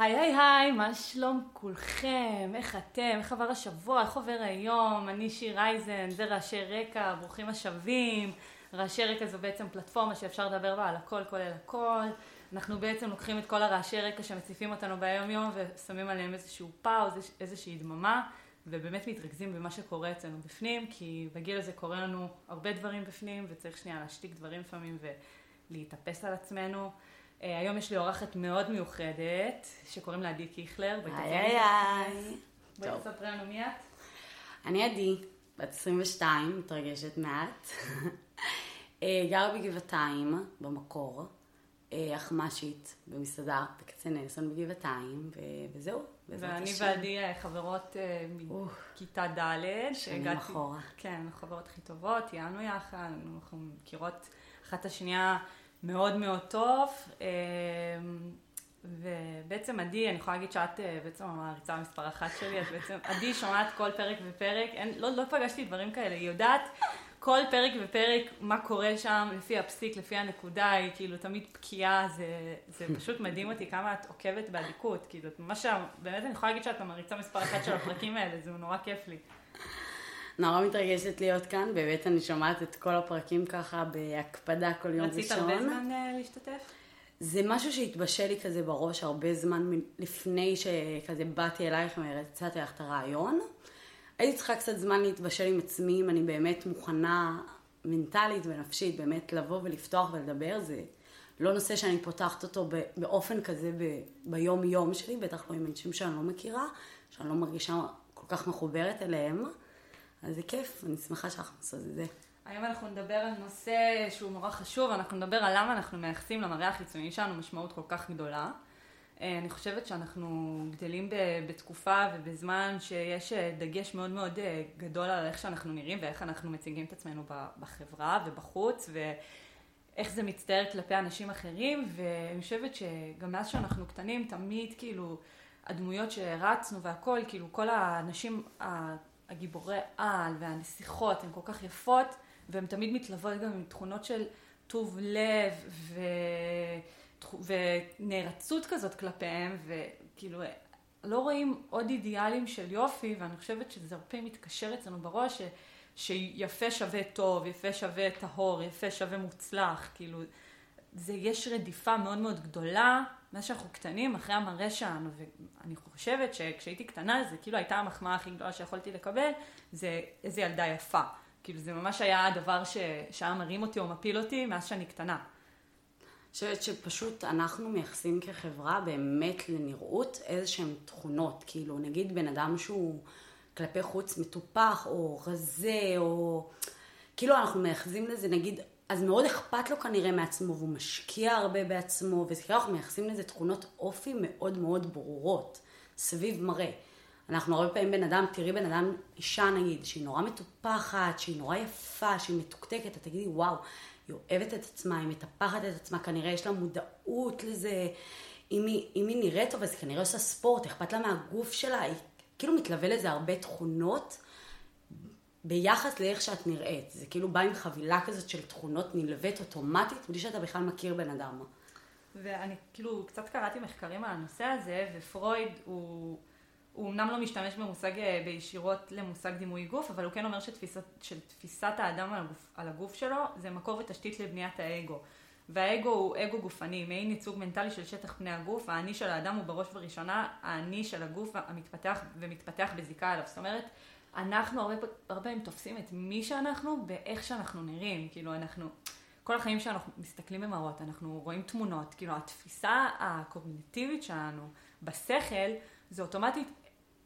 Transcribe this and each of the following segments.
היי היי היי, מה שלום כולכם? איך אתם? איך עבר השבוע? איך עובר היום? אני שיר אייזן, זה רעשי רקע, ברוכים השבים. רעשי רקע זו בעצם פלטפורמה שאפשר לדבר בה על הכל כולל הכל. אנחנו בעצם לוקחים את כל הרעשי רקע שמציפים אותנו ביום יום ושמים עליהם איזשהו פאוז, איזושהי דממה, ובאמת מתרכזים במה שקורה אצלנו בפנים, כי בגיל הזה קורה לנו הרבה דברים בפנים, וצריך שנייה להשתיק דברים לפעמים ולהתאפס על עצמנו. אה, היום יש לי אורחת מאוד מיוחדת, שקוראים לה עדי קיכלר. היי היי. בואי תספרי לנו מי את. אני עדי, בת 22, מתרגשת מעט. אה, גרה בגבעתיים, במקור. אה, אחמ"שית במסעדה בקצה נלסון בגבעתיים, וזהו. ואני ועדי חברות מכיתה ד', שנים אחורה. כן, החברות הכי טובות, תיאמנו יחד, אנחנו מכירות אחת השנייה מאוד מאוד טוב. אמ, ובעצם עדי, אני יכולה להגיד שאת אה, בעצם המעריצה המספר אחת שלי, אז בעצם עדי שומעת כל פרק ופרק, אין, לא, לא פגשתי דברים כאלה, היא יודעת כל פרק ופרק מה קורה שם, לפי הפסיק, לפי הנקודה, היא כאילו תמיד בקיאה, זה, זה פשוט מדהים אותי כמה את עוקבת באדיקות, כאילו, את ממש, באמת אני יכולה להגיד שאת המעריצה מספר אחת של הפרקים האלה, זה נורא כיף לי. נורא מתרגשת להיות כאן, באמת אני שומעת את כל הפרקים ככה בהקפדה כל יום ראשון. רצית הרבה זמן אה, להשתתף? זה משהו שהתבשל לי כזה בראש הרבה זמן לפני שכזה באתי אלייך והצעתי לך את הרעיון. הייתי צריכה קצת זמן להתבשל עם עצמי, אם אני באמת מוכנה מנטלית ונפשית באמת לבוא ולפתוח ולדבר. זה לא נושא שאני פותחת אותו באופן כזה ב- ביום יום שלי, בטח לא עם אנשים שאני לא מכירה, שאני לא מרגישה כל כך מחוברת אליהם. אז זה כיף, אני שמחה שאנחנו עושות את זה. היום אנחנו נדבר על נושא שהוא נורא חשוב, אנחנו נדבר על למה אנחנו מייחסים למראה החיצוני שלנו משמעות כל כך גדולה. אה, אני חושבת שאנחנו גדלים בתקופה ובזמן שיש אה, דגש מאוד מאוד אה, גדול על איך שאנחנו נראים ואיך אנחנו מציגים את עצמנו בחברה ובחוץ ואיך זה מצטער כלפי אנשים אחרים ואני חושבת שגם מאז שאנחנו קטנים תמיד כאילו הדמויות שהרצנו והכל, כאילו כל האנשים הגיבורי על והנסיכות הן כל כך יפות, והן תמיד מתלוות גם עם תכונות של טוב לב ו... ונערצות כזאת כלפיהם, וכאילו לא רואים עוד אידיאלים של יופי, ואני חושבת שזה הרבה מתקשר אצלנו בראש, ש... שיפה שווה טוב, יפה שווה טהור, יפה שווה מוצלח, כאילו, זה, יש רדיפה מאוד מאוד גדולה מאז שאנחנו קטנים, אחרי המראה שלנו, ואני חושבת שכשהייתי קטנה, זה כאילו הייתה המחמאה הכי גדולה שיכולתי לקבל, זה איזה ילדה יפה. כאילו זה ממש היה הדבר. שהיה מרים אותי או מפיל אותי מאז שאני קטנה. אני חושבת שפשוט אנחנו מייחסים כחברה באמת לנראות איזה שהן תכונות. כאילו, נגיד בן אדם שהוא כלפי חוץ מטופח, או רזה, או... כאילו אנחנו מייחסים לזה, נגיד, אז מאוד אכפת לו כנראה מעצמו, והוא משקיע הרבה בעצמו, וזה כאילו אנחנו מייחסים לזה תכונות אופי מאוד מאוד ברורות, סביב מראה. אנחנו הרבה פעמים בן אדם, תראי בן אדם, אישה נגיד, שהיא נורא מטופחת, שהיא נורא יפה, שהיא מתוקתקת, את תגידי, וואו, היא אוהבת את עצמה, היא מטפחת את עצמה, כנראה יש לה מודעות לזה. אם היא, אם היא נראית טוב, אז כנראה עושה ספורט, אכפת לה מהגוף שלה, היא כאילו מתלווה לזה הרבה תכונות. ביחס לאיך שאת נראית. זה כאילו בא עם חבילה כזאת של תכונות נלווית אוטומטית, בלי שאתה בכלל מכיר בן אדם. ואני כאילו קצת קראתי מחקרים על הנושא הזה, ופרויד הוא, הוא אמנם לא משתמש במושג אה, בישירות למושג דימוי גוף, אבל הוא כן אומר שתפיסת, שתפיסת האדם על הגוף, על הגוף שלו זה מקור ותשתית לבניית האגו. והאגו הוא אגו גופני, מעין ייצוג מנטלי של שטח פני הגוף, האני של האדם הוא בראש ובראשונה האני של הגוף המתפתח ומתפתח בזיקה אליו. זאת אומרת, אנחנו הרבה פעמים תופסים את מי שאנחנו באיך שאנחנו נראים, כאילו אנחנו, כל החיים שאנחנו מסתכלים במראות, אנחנו רואים תמונות, כאילו התפיסה הקוגניטיבית שלנו בשכל, זה אוטומטית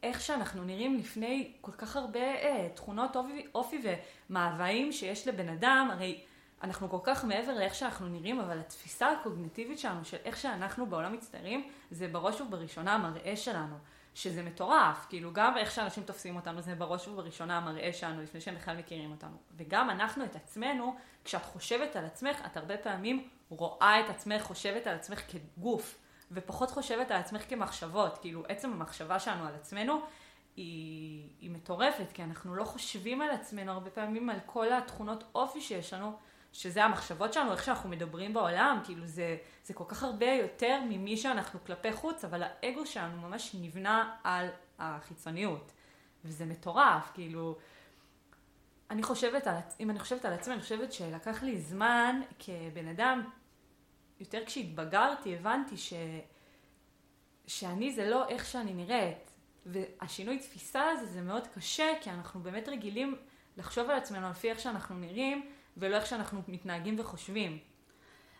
איך שאנחנו נראים לפני כל כך הרבה אה, תכונות אופי, אופי ומאוויים שיש לבן אדם, הרי אנחנו כל כך מעבר לאיך שאנחנו נראים, אבל התפיסה הקוגניטיבית שלנו של איך שאנחנו בעולם מצטיירים, זה בראש ובראשונה המראה שלנו. שזה מטורף, כאילו גם איך שאנשים תופסים אותנו זה בראש ובראשונה המראה שלנו לפני שהם בכלל מכירים אותנו. וגם אנחנו את עצמנו, כשאת חושבת על עצמך, את הרבה פעמים רואה את עצמך, חושבת על עצמך כגוף, ופחות חושבת על עצמך כמחשבות, כאילו עצם המחשבה שלנו על עצמנו היא, היא מטורפת, כי אנחנו לא חושבים על עצמנו הרבה פעמים על כל התכונות אופי שיש לנו, שזה המחשבות שלנו, איך שאנחנו מדברים בעולם, כאילו זה, זה כל כך הרבה יותר ממי שאנחנו כלפי חוץ, אבל האגו שלנו ממש נבנה על החיצוניות. וזה מטורף, כאילו, אני חושבת על, אם אני חושבת על עצמי, אני חושבת שלקח לי זמן כבן אדם, יותר כשהתבגרתי, הבנתי ש, שאני זה לא איך שאני נראית. והשינוי תפיסה הזה זה מאוד קשה, כי אנחנו באמת רגילים לחשוב על עצמנו לפי איך שאנחנו נראים, ולא איך שאנחנו מתנהגים וחושבים.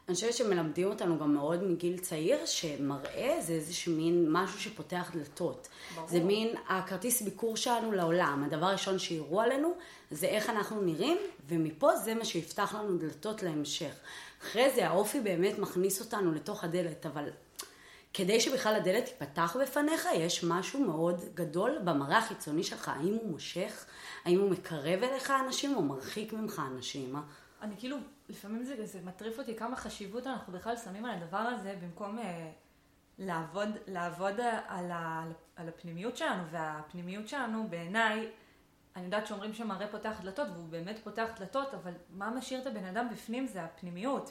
אני חושבת שמלמדים אותנו גם מאוד מגיל צעיר, שמראה זה איזשהו מין משהו שפותח דלתות. ברור. זה מין הכרטיס ביקור שלנו לעולם. הדבר הראשון שיראו עלינו זה איך אנחנו נראים, ומפה זה מה שיפתח לנו דלתות להמשך. אחרי זה האופי באמת מכניס אותנו לתוך הדלת, אבל כדי שבכלל הדלת תיפתח בפניך, יש משהו מאוד גדול במראה החיצוני שלך. האם הוא מושך? האם הוא מקרב אליך אנשים או מרחיק ממך אנשים? אני כאילו, לפעמים זה, זה מטריף אותי כמה חשיבות אנחנו בכלל שמים על הדבר הזה, במקום אה, לעבוד, לעבוד על, ה, על הפנימיות שלנו, והפנימיות שלנו בעיניי, אני יודעת שאומרים שמראה פותח דלתות, והוא באמת פותח דלתות, אבל מה משאיר את הבן אדם בפנים זה הפנימיות,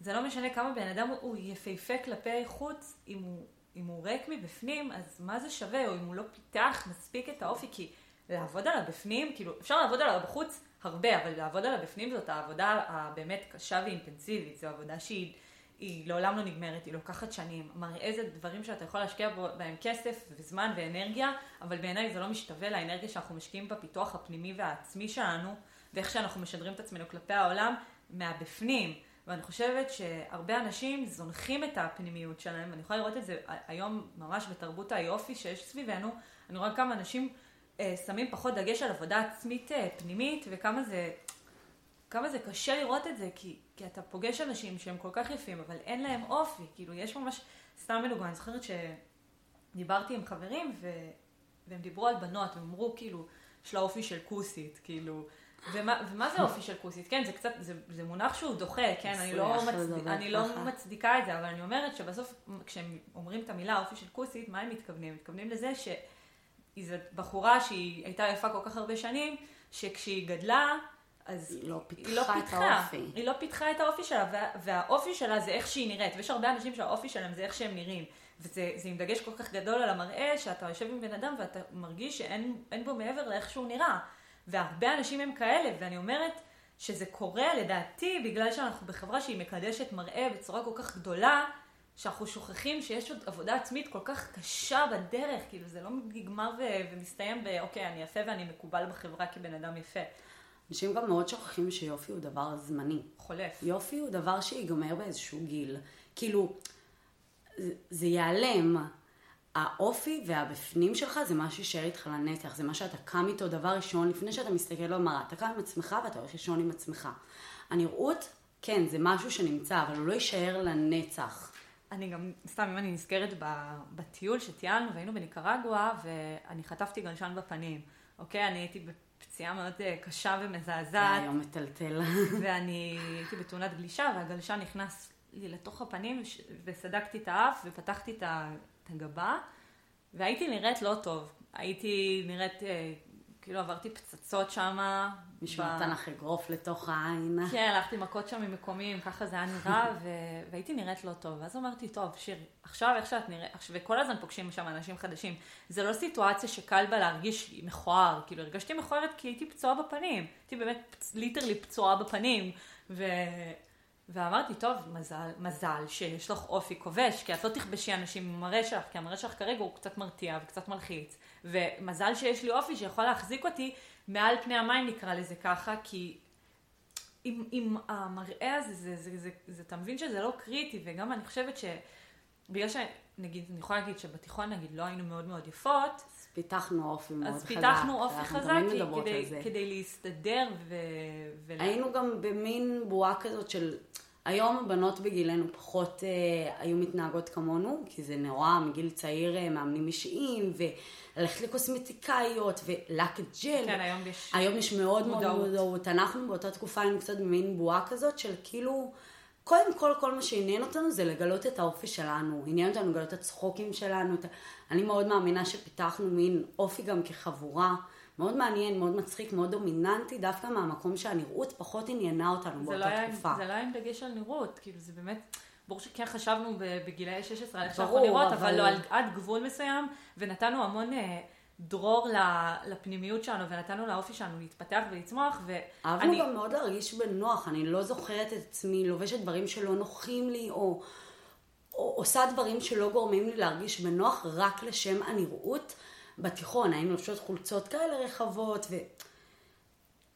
וזה לא משנה כמה בן אדם הוא יפהפה כלפי חוץ, אם הוא, אם הוא ריק מבפנים, אז מה זה שווה, או אם הוא לא פיתח מספיק את האופי, כי לעבוד על הבפנים, כאילו, אפשר לעבוד עליו בחוץ הרבה, אבל לעבוד על הבפנים זאת העבודה הבאמת קשה ואינטנסיבית, זו עבודה שהיא היא לעולם לא נגמרת, היא לוקחת שנים. מראה איזה דברים שאתה יכול להשקיע בהם כסף וזמן ואנרגיה, אבל בעיניי זה לא משתווה לאנרגיה שאנחנו משקיעים בפיתוח הפנימי והעצמי שלנו, ואיך שאנחנו משדרים את עצמנו כלפי העולם מהבפנים. ואני חושבת שהרבה אנשים זונחים את הפנימיות שלהם, אני יכולה לראות את זה היום ממש בתרבות היופי שיש סביבנו, אני רואה כמה אנשים אה, שמים פחות דגש על עבודה עצמית אה, פנימית, וכמה זה, כמה זה קשה לראות את זה, כי, כי אתה פוגש אנשים שהם כל כך יפים, אבל אין להם אופי, כאילו יש ממש, סתם מנוגע, אני זוכרת שדיברתי עם חברים, ו, והם דיברו על בנות, והם אמרו כאילו, יש לה אופי של כוסית, כאילו, ומה, ומה זה אופי של כוסית? כן, זה קצת, זה, זה מונח שהוא דוחה, כן, אני לא, מצד, אני לא מצדיקה את זה, אבל אני אומרת שבסוף, כשהם אומרים את המילה אופי של כוסית, מה הם מתכוונים? מתכוונים לזה ש... היא זאת בחורה שהיא הייתה יפה כל כך הרבה שנים, שכשהיא גדלה, אז היא לא פיתחה, היא לא פיתחה את האופי. היא לא פיתחה את האופי שלה, וה, והאופי שלה זה איך שהיא נראית, ויש הרבה אנשים שהאופי שלהם זה איך שהם נראים. וזה עם דגש כל כך גדול על המראה, שאתה יושב עם בן אדם ואתה מרגיש שאין בו מעבר לאיך שהוא נראה. והרבה אנשים הם כאלה, ואני אומרת שזה קורה לדעתי בגלל שאנחנו בחברה שהיא מקדשת מראה בצורה כל כך גדולה, שאנחנו שוכחים שיש עוד עבודה עצמית כל כך קשה בדרך, כאילו זה לא נגמר ו- ומסתיים באוקיי, אני יפה ואני מקובל בחברה כבן אדם יפה. אנשים גם מאוד שוכחים שיופי הוא דבר זמני. חולף. יופי הוא דבר שיגמר באיזשהו גיל. כאילו, זה, זה ייעלם. האופי והבפנים שלך זה מה שישאר איתך לנצח, זה מה שאתה קם איתו דבר ראשון לפני שאתה מסתכל במראה. אתה קם עם עצמך ואתה הולך לישון עם עצמך. הנראות, כן, זה משהו שנמצא, אבל הוא לא יישאר לנצח. אני גם, סתם, אם אני נזכרת בטיול שטיילנו והיינו בניקרגואה, ואני חטפתי גלשן בפנים, אוקיי? אני הייתי בפציעה מאוד אה, קשה ומזעזעת. היום מטלטל. ואני הייתי בתאונת גלישה, והגלשן נכנס לי לתוך הפנים, וסדקתי את האף, ופתחתי את הגבה, והייתי נראית לא טוב. הייתי נראית אה, כאילו עברתי פצצות שם. מישהו ב... נתן לך אגרוף לתוך העין. כן, הלכתי מכות שם ממקומים, ככה זה היה נראה, ו... והייתי נראית לא טוב. ואז אמרתי, טוב, שיר, עכשיו איך שאת נראית, וכל הזמן פוגשים שם אנשים חדשים. זה לא סיטואציה שקל בה להרגיש מכוער, כאילו הרגשתי מכוערת כי הייתי פצועה בפנים. הייתי באמת ליטרלי פצועה בפנים. ו... ואמרתי, טוב, מזל, מזל שיש לך אופי כובש, כי את לא תכבשי אנשים עם המראה שלך, כי המראה שלך כרגע הוא קצת מרתיע וקצת מלחיץ. ומזל שיש לי אופי שיכול להחזיק אותי מעל פני המים נקרא לזה ככה, כי עם, עם המראה הזה, זה, זה, זה, זה, זה, אתה מבין שזה לא קריטי, וגם אני חושבת שבגלל שנגיד, אני יכולה להגיד שבתיכון נגיד לא היינו מאוד מאוד יפות, פיתחנו אופי מאוד חזק. אז פיתחנו אופי חזק כדי, כדי להסתדר ו... היינו גם במין בועה כזאת של... היום הבנות בגילנו פחות אה, היו מתנהגות כמונו, כי זה נורא מגיל צעיר אה, מאמנים אישיים, וללכת לקוסמטיקאיות, ולק ג'ל. כן, היום יש היום יש מאוד מאוד מודעות. אנחנו באותה תקופה היינו קצת במין בועה כזאת של כאילו, קודם כל, כל מה שעניין אותנו זה לגלות את האופי שלנו. עניין אותנו לגלות את הצחוקים שלנו. את... אני מאוד מאמינה שפיתחנו מין אופי גם כחבורה. מאוד מעניין, מאוד מצחיק, מאוד דומיננטי, דווקא מהמקום שהנראות פחות עניינה אותנו באותה לא תקופה. זה לא היה עם דגש על נראות, כאילו זה באמת, ברור שכן חשבנו בגילאי 16 על איך שאנחנו נראות, אבל, אבל לא עד גבול מסוים, ונתנו המון אה, דרור לפנימיות שלנו, ונתנו לאופי שלנו להתפתח ולצמוח, אהבנו ואני... גם מאוד להרגיש בנוח, אני לא זוכרת את עצמי לובשת דברים שלא נוחים לי, או, או עושה דברים שלא גורמים לי להרגיש בנוח רק לשם הנראות. בתיכון היינו לובשות חולצות כאלה רחבות,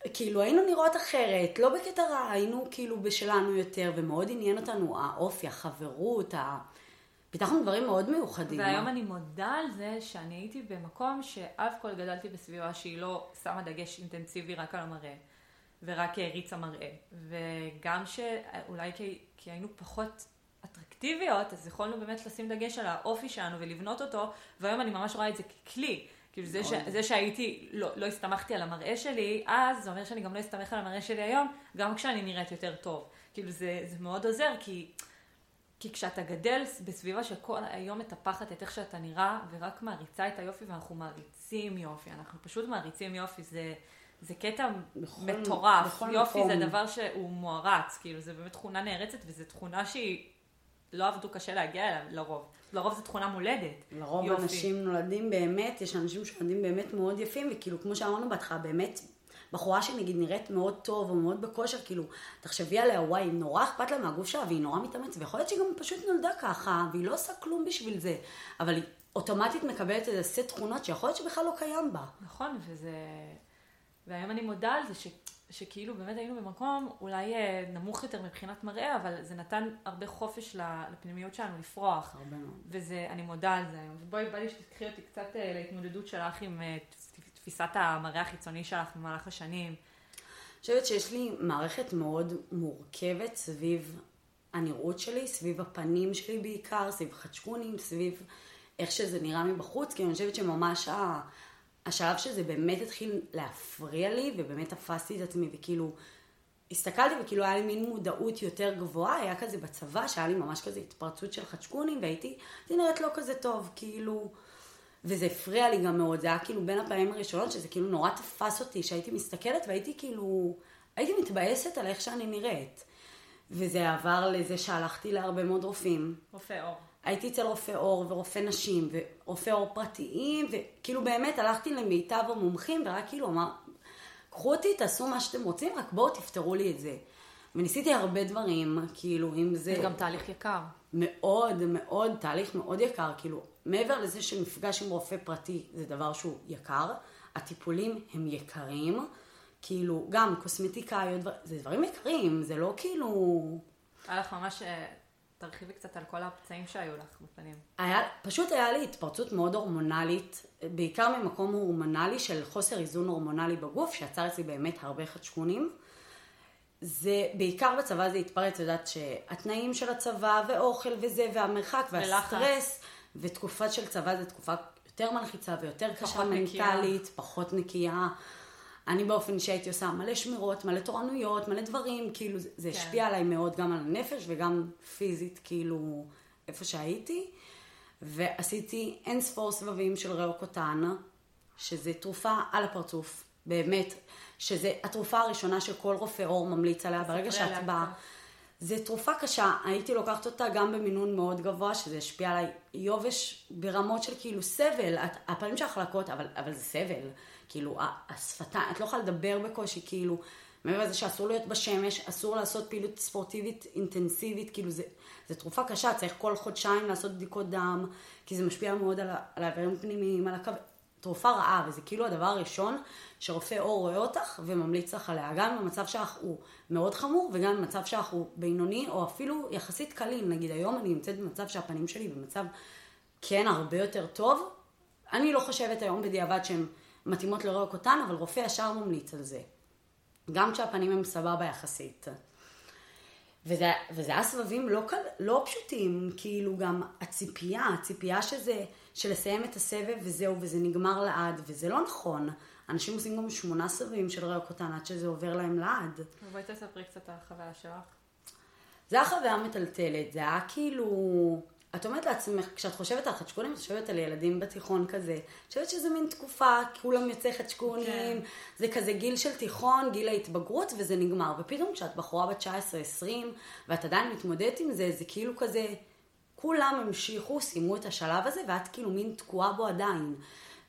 וכאילו היינו נראות אחרת, לא בקטע רע, היינו כאילו בשלנו יותר, ומאוד עניין אותנו האופי, החברות, ה... פיתחנו דברים מאוד מיוחדים. והיום אני מודה על זה שאני הייתי במקום שאף כל גדלתי בסביבה שהיא לא שמה דגש אינטנסיבי רק על המראה, ורק העריצה מראה. וגם שאולי כי, כי היינו פחות אטרקטיביות, אז יכולנו באמת לשים דגש על האופי שלנו ולבנות אותו, והיום אני ממש רואה את זה ככלי. כאילו זה, ש, זה שהייתי, לא, לא הסתמכתי על המראה שלי, אז זה אומר שאני גם לא אסתמך על המראה שלי היום, גם כשאני נראית יותר טוב. כאילו זה, זה מאוד עוזר, כי... כי כשאתה גדל בסביבה שכל היום מטפחת את איך שאתה נראה, ורק מעריצה את היופי, ואנחנו מעריצים יופי, אנחנו פשוט מעריצים יופי, זה, זה קטע בכל, מטורף. בכל יופי מקום. זה דבר שהוא מוערץ, כאילו זה באמת תכונה נערצת, וזו תכונה שהיא, לא עבדו קשה להגיע אליה לרוב. לרוב זו תכונה מולדת. לרוב יופי. אנשים נולדים באמת, יש אנשים שנולדים באמת מאוד יפים, וכאילו, כמו שאמרנו בהתחלה, באמת, בחורה שנגיד נראית מאוד טוב או מאוד בכושר, כאילו, תחשבי עליה, וואי, נורא אכפת לה מהגוף שלה, והיא נורא מתאמצת, ויכול להיות שהיא גם פשוט נולדה ככה, והיא לא עושה כלום בשביל זה, אבל היא אוטומטית מקבלת איזה סט תכונות שיכול להיות שבכלל לא קיים בה. נכון, וזה... והיום אני מודה על זה ש... שכאילו באמת היינו במקום אולי אה, נמוך יותר מבחינת מראה, אבל זה נתן הרבה חופש לפנימיות שלנו לפרוח. הרבה מאוד. וזה, אני מודה על זה היום. ובואי, בא לי שתקחי אותי קצת אה, להתמודדות שלך עם אה, תפיסת המראה החיצוני שלך במהלך השנים. אני חושבת שיש לי מערכת מאוד מורכבת סביב הנראות שלי, סביב הפנים שלי בעיקר, סביב חדשקונים, סביב איך שזה נראה מבחוץ, כי אני חושבת שממש ה... השלב שזה באמת התחיל להפריע לי, ובאמת תפסתי את עצמי, וכאילו, הסתכלתי וכאילו היה לי מין מודעות יותר גבוהה, היה כזה בצבא, שהיה לי ממש כזה התפרצות של חדשקונים, והייתי, הייתי נראית לא כזה טוב, כאילו, וזה הפריע לי גם מאוד, זה היה כאילו בין הפעמים הראשונות, שזה כאילו נורא תפס אותי, שהייתי מסתכלת והייתי כאילו, הייתי מתבאסת על איך שאני נראית. וזה עבר לזה שהלכתי להרבה מאוד רופאים. רופא אור. הייתי אצל רופא עור ורופא נשים ורופא עור פרטיים, וכאילו באמת הלכתי למיטב המומחים ורק כאילו אמר, קחו אותי, תעשו מה שאתם רוצים, רק בואו תפתרו לי את זה. וניסיתי הרבה דברים, כאילו, אם זה... זה גם תהליך יקר. מאוד, מאוד, תהליך מאוד יקר, כאילו, מעבר לזה שמפגש עם רופא פרטי זה דבר שהוא יקר, הטיפולים הם יקרים, כאילו, גם קוסמטיקאיות, זה דברים יקרים, זה לא כאילו... היה לך ממש, אה, תרחיבי קצת על כל הפצעים שהיו לך בפנים. היה, פשוט היה לי התפרצות מאוד הורמונלית, בעיקר ממקום הורמונלי של חוסר איזון הורמונלי בגוף, שיצר אצלי באמת הרבה חדשקונים. זה, בעיקר בצבא זה התפרץ, את יודעת שהתנאים של הצבא ואוכל וזה, והמרחק ולחץ. ותקופה של צבא זה תקופה יותר מלחיצה ויותר קשה. מנטלית, פחות נקייה. אני באופן שהייתי עושה מלא שמירות, מלא תורנויות, מלא דברים, כאילו זה, זה כן. השפיע עליי מאוד גם על הנפש וגם פיזית, כאילו, איפה שהייתי. ועשיתי אין ספור סבבים של ראו קוטן, שזה תרופה על הפרצוף, באמת, שזה התרופה הראשונה שכל רופא עור ממליץ עליה ברגע שאת באה. זו תרופה קשה, הייתי לוקחת אותה גם במינון מאוד גבוה, שזה השפיע עליי יובש ברמות של כאילו סבל, את, הפנים שלך חלקות, אבל, אבל זה סבל, כאילו ה- השפתיים, את לא יכולה לדבר בקושי, כאילו, מעבר לזה שאסור להיות בשמש, אסור לעשות פעילות ספורטיבית אינטנסיבית, כאילו זה, זה תרופה קשה, צריך כל חודשיים לעשות בדיקות דם, כי זה משפיע מאוד על, על האיברים הפנימיים, על הקו... תרופה רעה, וזה כאילו הדבר הראשון שרופא עור רואה אותך וממליץ לך עליה. גם אם המצב שלך הוא מאוד חמור, וגם אם המצב שלך הוא בינוני, או אפילו יחסית קליל. נגיד היום אני נמצאת במצב שהפנים שלי במצב כן הרבה יותר טוב. אני לא חושבת היום בדיעבד שהן מתאימות לרוע קוטן, אבל רופא ישר ממליץ על זה. גם כשהפנים הם סבבה יחסית. וזה, וזה היה סבבים לא, לא פשוטים, כאילו גם הציפייה, הציפייה שזה, של לסיים את הסבב וזהו, וזה נגמר לעד, וזה לא נכון. אנשים עושים גם שמונה סבבים של ראו קוטן עד שזה עובר להם לעד. בואי תספרי קצת על החוויה שלך. זה היה חוויה מטלטלת, זה היה כאילו... את אומרת לעצמך, כשאת חושבת על חדשקונים, את חושבת על ילדים בתיכון כזה. את חושבת שזה מין תקופה, כולם יוצאי חדשקונים, כן. זה כזה גיל של תיכון, גיל ההתבגרות, וזה נגמר. ופתאום כשאת בחורה בת 19-20, ואת עדיין מתמודדת עם זה, זה כאילו כזה, כולם המשיכו, סיימו את השלב הזה, ואת כאילו מין תקועה בו עדיין.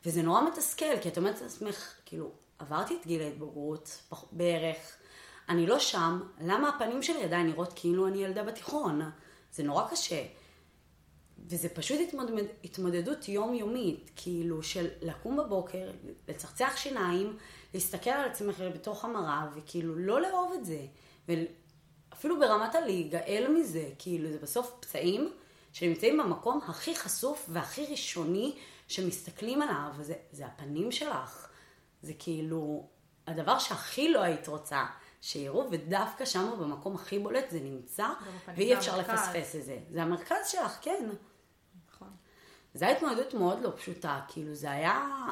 וזה נורא מתסכל, כי את אומרת לעצמך, כאילו, עברתי את גיל ההתבגרות, בערך, אני לא שם, למה הפנים שלי עדיין נראות כאילו אני ילדה בתיכון? זה נורא קשה. וזה פשוט התמודד, התמודדות יומיומית, כאילו של לקום בבוקר, לצחצח שיניים, להסתכל על עצמך בתוך המראה, וכאילו לא לאהוב את זה. ואפילו ברמת הלהיגאל מזה, כאילו זה בסוף פצעים שנמצאים במקום הכי חשוף והכי ראשוני שמסתכלים עליו, וזה זה הפנים שלך. זה כאילו הדבר שהכי לא היית רוצה שיראו, ודווקא שם במקום הכי בולט זה נמצא, ואי אפשר לפספס את זה. זה המרכז שלך, כן. זו הייתה התמודדות מאוד לא פשוטה, כאילו זה היה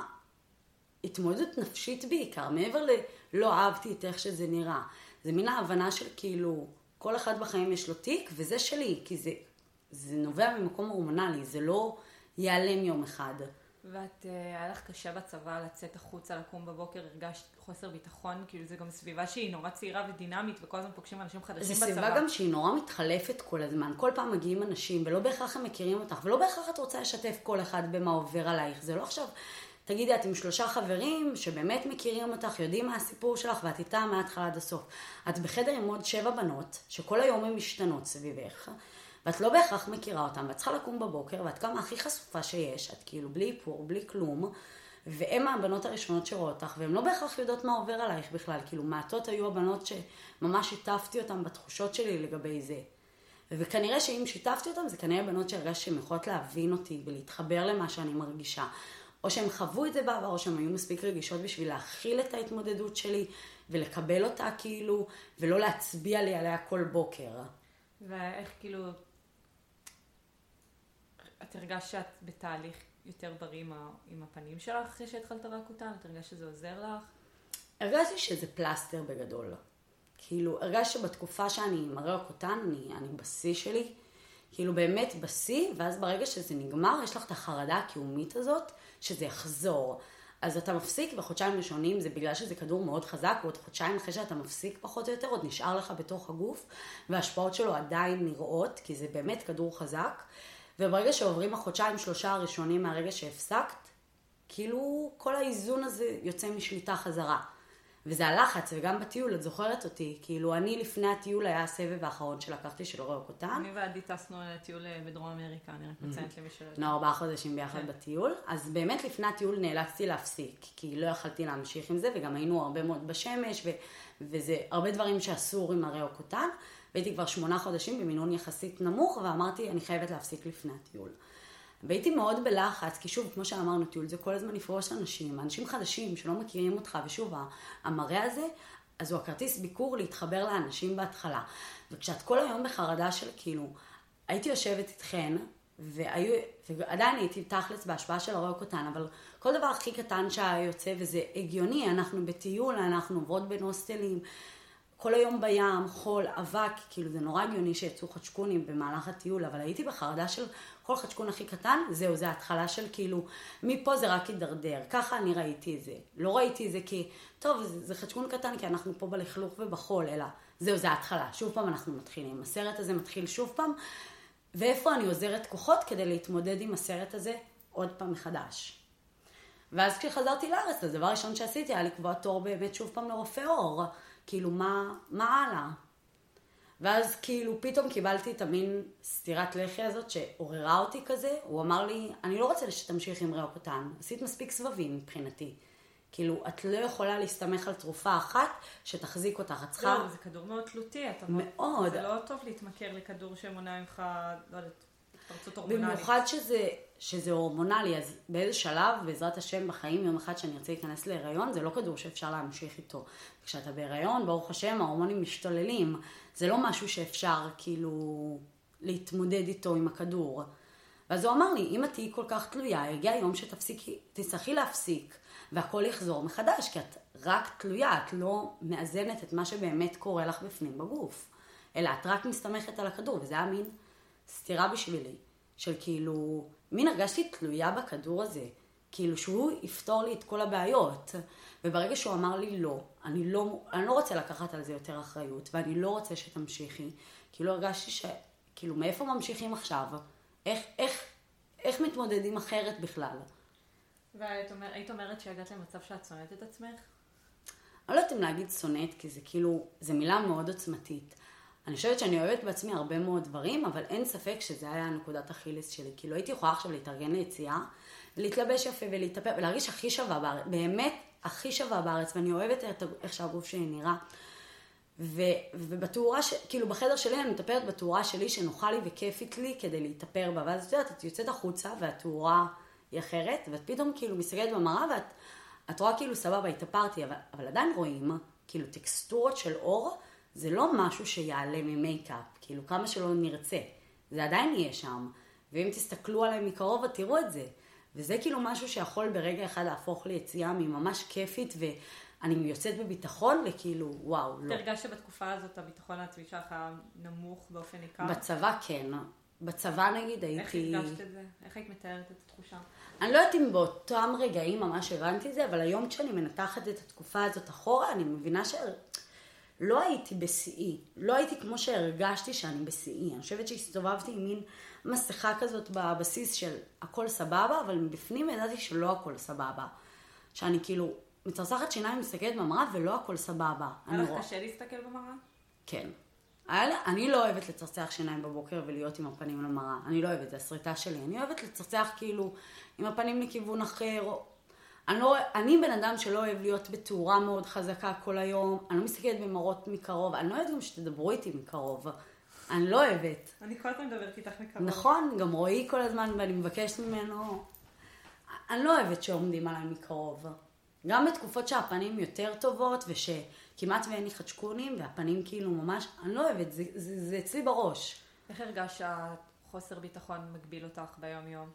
התמודדות נפשית בעיקר, מעבר ללא אהבתי את איך שזה נראה. זה מין ההבנה של כאילו, כל אחד בחיים יש לו תיק, וזה שלי, כי זה, זה נובע ממקום הורמונלי, זה לא ייעלם יום אחד. ואת, אה, היה לך קשה בצבא לצאת החוצה, לקום בבוקר, הרגשת חוסר ביטחון, כאילו זה גם סביבה שהיא נורא צעירה ודינמית, וכל הזמן פוגשים אנשים חדשים בצבא. זו סביבה גם שהיא נורא מתחלפת כל הזמן. כל פעם מגיעים אנשים, ולא בהכרח הם מכירים אותך, ולא בהכרח את רוצה לשתף כל אחד במה עובר עלייך. זה לא עכשיו, תגידי, את עם שלושה חברים שבאמת מכירים אותך, יודעים מה הסיפור שלך, ואת איתם מההתחלה עד הסוף. את בחדר עם עוד שבע בנות, שכל היום הן משתנות סביבך. ואת לא בהכרח מכירה אותם, ואת צריכה לקום בבוקר, ואת קמה הכי חשופה שיש, את כאילו בלי איפור, בלי כלום, והן הבנות הראשונות שרואות אותך, והן לא בהכרח יודעות מה עובר עלייך בכלל, כאילו מעטות היו הבנות שממש שיתפתי אותן בתחושות שלי לגבי זה. וכנראה שאם שיתפתי אותן, זה כנראה בנות שהרגשתי שהן יכולות להבין אותי ולהתחבר למה שאני מרגישה. או שהן חוו את זה בעבר, או שהן היו מספיק רגישות בשביל להכיל את ההתמודדות שלי, ולקבל אותה כאילו, ולא להצביע לי עליה כל בוקר. ואיך כאילו את הרגשת שאת בתהליך יותר בריא עם, הפנים שלך אחרי שהתחלת רק אותן? את הרגשת שזה עוזר לך? הרגשתי שזה פלסטר בגדול. כאילו, הרגשתי שבתקופה שאני מראה אותן, אני, אני בשיא שלי. כאילו באמת בשיא, ואז ברגע שזה נגמר, יש לך את החרדה הקיומית הזאת, שזה יחזור. אז אתה מפסיק בחודשיים ראשונים, זה בגלל שזה כדור מאוד חזק, ועוד חודשיים אחרי שאתה מפסיק פחות או יותר, עוד נשאר לך בתוך הגוף, וההשפעות שלו עדיין נראות, כי זה באמת כדור חזק. וברגע שעוברים החודשיים שלושה הראשונים מהרגע שהפסקת, כאילו כל האיזון הזה יוצא משליטה חזרה. וזה הלחץ, וגם בטיול, את זוכרת אותי, כאילו אני לפני הטיול היה הסבב האחרון שלקחתי של רואה קוטן. אני ועדי טסנו לטיול אה, בדרום אמריקה, אני רק מציינת למי ש... נו, ארבעה חודשים ביחד כן. בטיול, אז באמת לפני הטיול נאלצתי להפסיק, כי לא יכלתי להמשיך עם זה, וגם היינו הרבה מאוד בשמש. וזה הרבה דברים שאסור עם הריאו קוטן. והייתי כבר שמונה חודשים במינון יחסית נמוך, ואמרתי, אני חייבת להפסיק לפני הטיול. והייתי מאוד בלחץ, כי שוב, כמו שאמרנו, טיול זה כל הזמן לפרוש אנשים, אנשים חדשים שלא מכירים אותך, ושוב, המראה הזה, אז הוא הכרטיס ביקור להתחבר לאנשים בהתחלה. וכשאת כל היום בחרדה של כאילו, הייתי יושבת איתכן, והיו, ועדיין הייתי תכלס בהשפעה של הרוק אותן, אבל כל דבר הכי קטן שהיה יוצא, וזה הגיוני, אנחנו בטיול, אנחנו עוברות בין הוסטלים, כל היום בים, חול, אבק, כאילו זה נורא הגיוני שיצאו חדשקונים במהלך הטיול, אבל הייתי בחרדה של כל חדשקון הכי קטן, זהו, זה ההתחלה של כאילו, מפה זה רק הידרדר, ככה אני ראיתי את זה. לא ראיתי את זה כי, טוב, זה, זה חדשקון קטן כי אנחנו פה בלכלוך ובחול, אלא זהו, זה ההתחלה, שוב פעם אנחנו מתחילים. הסרט הזה מתחיל שוב פעם, ואיפה אני עוזרת כוחות כדי להתמודד עם הסרט הזה עוד פעם מחדש. ואז כשחזרתי לארץ, הדבר הראשון שעשיתי היה לקבוע תור באמת שוב פעם לרופא עור. כאילו, מה, מה הלאה? ואז כאילו פתאום קיבלתי את המין סטירת לחי הזאת שעוררה אותי כזה, הוא אמר לי, אני לא רוצה שתמשיך עם ריאו קטן, עשית מספיק סבבים מבחינתי. כאילו, את לא יכולה להסתמך על תרופה אחת שתחזיק אותך, את צריכה... לא, זה כדור מאוד תלותי, אתה מאוד. זה לא טוב להתמכר לכדור שמונע ממך, לא יודעת, התפרצות הורמונלית. במיוחד שזה, שזה הורמונלי, אז באיזה שלב, בעזרת השם בחיים, יום אחד שאני ארצה להיכנס להיריון, זה לא כדור שאפשר להמשיך איתו. כשאתה בהיריון, ברוך השם, ההורמונים משתוללים. זה לא משהו שאפשר כאילו להתמודד איתו עם הכדור. ואז הוא אמר לי, אם את תהיי כל כך תלויה, יגיע היום שתפסיקי, תצטרכי להפסיק, והכל יחזור מחדש, כי את רק תלויה, את לא מאזנת את מה שבאמת קורה לך בפנים בגוף. אלא את רק מסתמכת על הכדור, וזה היה מין סתירה בשבילי. של כאילו, מין הרגשתי תלויה בכדור הזה. כאילו שהוא יפתור לי את כל הבעיות. וברגע שהוא אמר לי לא, אני לא, אני לא רוצה לקחת על זה יותר אחריות, ואני לא רוצה שתמשיכי, כאילו הרגשתי ש... כאילו, מאיפה ממשיכים עכשיו? איך, איך, איך מתמודדים אחרת בכלל? והיית אומר, אומרת שהגעת למצב שאת שונאת את עצמך? אני לא יודעת אם להגיד שונאת, כי זה כאילו, זו מילה מאוד עוצמתית. אני חושבת שאני אוהבת בעצמי הרבה מאוד דברים, אבל אין ספק שזה היה נקודת אכילס שלי. כאילו הייתי יכולה עכשיו להתארגן ליציאה, להתלבש יפה ולהתאפר, ולהרגיש הכי שווה בארץ, באמת הכי שווה בארץ, ואני אוהבת את איך שהגוף שלי נראה. ו, ובתאורה, ש, כאילו בחדר שלי אני מטפרת בתאורה שלי שנוחה לי וכיפית לי כדי להתאפר בה, ואז את יודעת, את יוצאת החוצה והתאורה היא אחרת, ואת פתאום כאילו מסתכלת במראה ואת את רואה כאילו סבבה, התאפרתי, אבל, אבל עדיין רואים, כאילו טקסטורות של אור, זה לא משהו שיעלה ממייקאפ, כאילו כמה שלא נרצה, זה עדיין יהיה שם, ואם תסתכלו עליי מקרוב, תראו את זה. וזה כאילו משהו שיכול ברגע אחד להפוך ליציאה מממש כיפית, ואני יוצאת בביטחון לכאילו, וואו, לא. הרגשת שבתקופה הזאת הביטחון העצמי שלך נמוך באופן ניכר? בצבא כן. בצבא נגיד הייתי... איך הרגשת את זה? איך היית מתארת את התחושה? אני לא יודעת אם באותם רגעים ממש הבנתי את זה, אבל היום כשאני מנתחת את התקופה הזאת אחורה, אני מבינה שלא הייתי בשיאי. לא הייתי כמו שהרגשתי שאני בשיאי. אני חושבת שהסתובבתי עם מין מסכה כזאת בבסיס של הכל סבבה, אבל מבפנים ידעתי שלא הכל סבבה. שאני כאילו מצרצחת שיניים, מסתכלת במראה ולא הכל סבבה. היה לך קשה להסתכל במראה? כן. אני לא אוהבת לצרצח שיניים בבוקר ולהיות עם הפנים למראה. אני לא אוהבת, זה הסריטה שלי. אני אוהבת לצרצח כאילו עם הפנים לכיוון אחר. אני, לא, אני בן אדם שלא אוהב להיות בתאורה מאוד חזקה כל היום. אני לא מסתכלת במראות מקרוב. אני לא אוהבת גם שתדברו איתי מקרוב. אני לא אוהבת. אני כל הזמן מדברת איתך מקרוב. נכון, גם רועי כל הזמן ואני מבקשת ממנו. אני לא אוהבת שעומדים עליי מקרוב. גם בתקופות שהפנים יותר טובות ושכמעט ואין לי חדשקונים והפנים כאילו ממש, אני לא אוהבת, זה, זה, זה אצלי בראש. איך הרגשת שהחוסר ביטחון מגביל אותך ביום יום?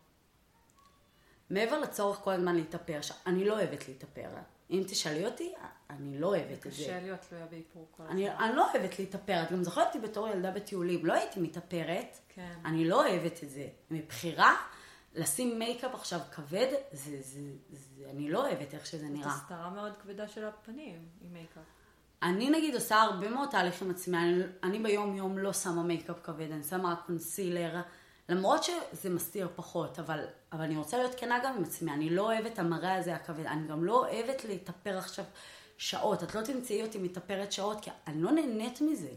מעבר לצורך כל הזמן להתאפר, אני לא אוהבת להתאפר. אם תשאלי אותי, אני לא אוהבת את זה. קשה להיות תלויה באיפור כל הזמן. אני לא אוהבת להתאפר. את גם זוכרת אותי בתור ילדה בטיולים. לא הייתי מתאפרת. כן. אני לא אוהבת את זה. מבחירה, לשים מייקאפ עכשיו כבד, זה, זה, זה, זה, אני לא אוהבת איך שזה נראה. זאת הסתרה מאוד כבדה של הפנים עם מייקאפ. אני נגיד עושה הרבה מאוד תהליכים עצמי, אני, אני ביום יום לא שמה מייקאפ כבד, אני שמה concealer, למרות שזה מסתיר פחות, אבל, אבל אני רוצה להיות כנה גם עם עצמי, אני לא אוהבת המראה הזה הכבד, אני גם לא אוהבת להתאפר עכשיו שעות, את לא תמצאי אותי מתאפרת שעות, כי אני לא נהנית מזה.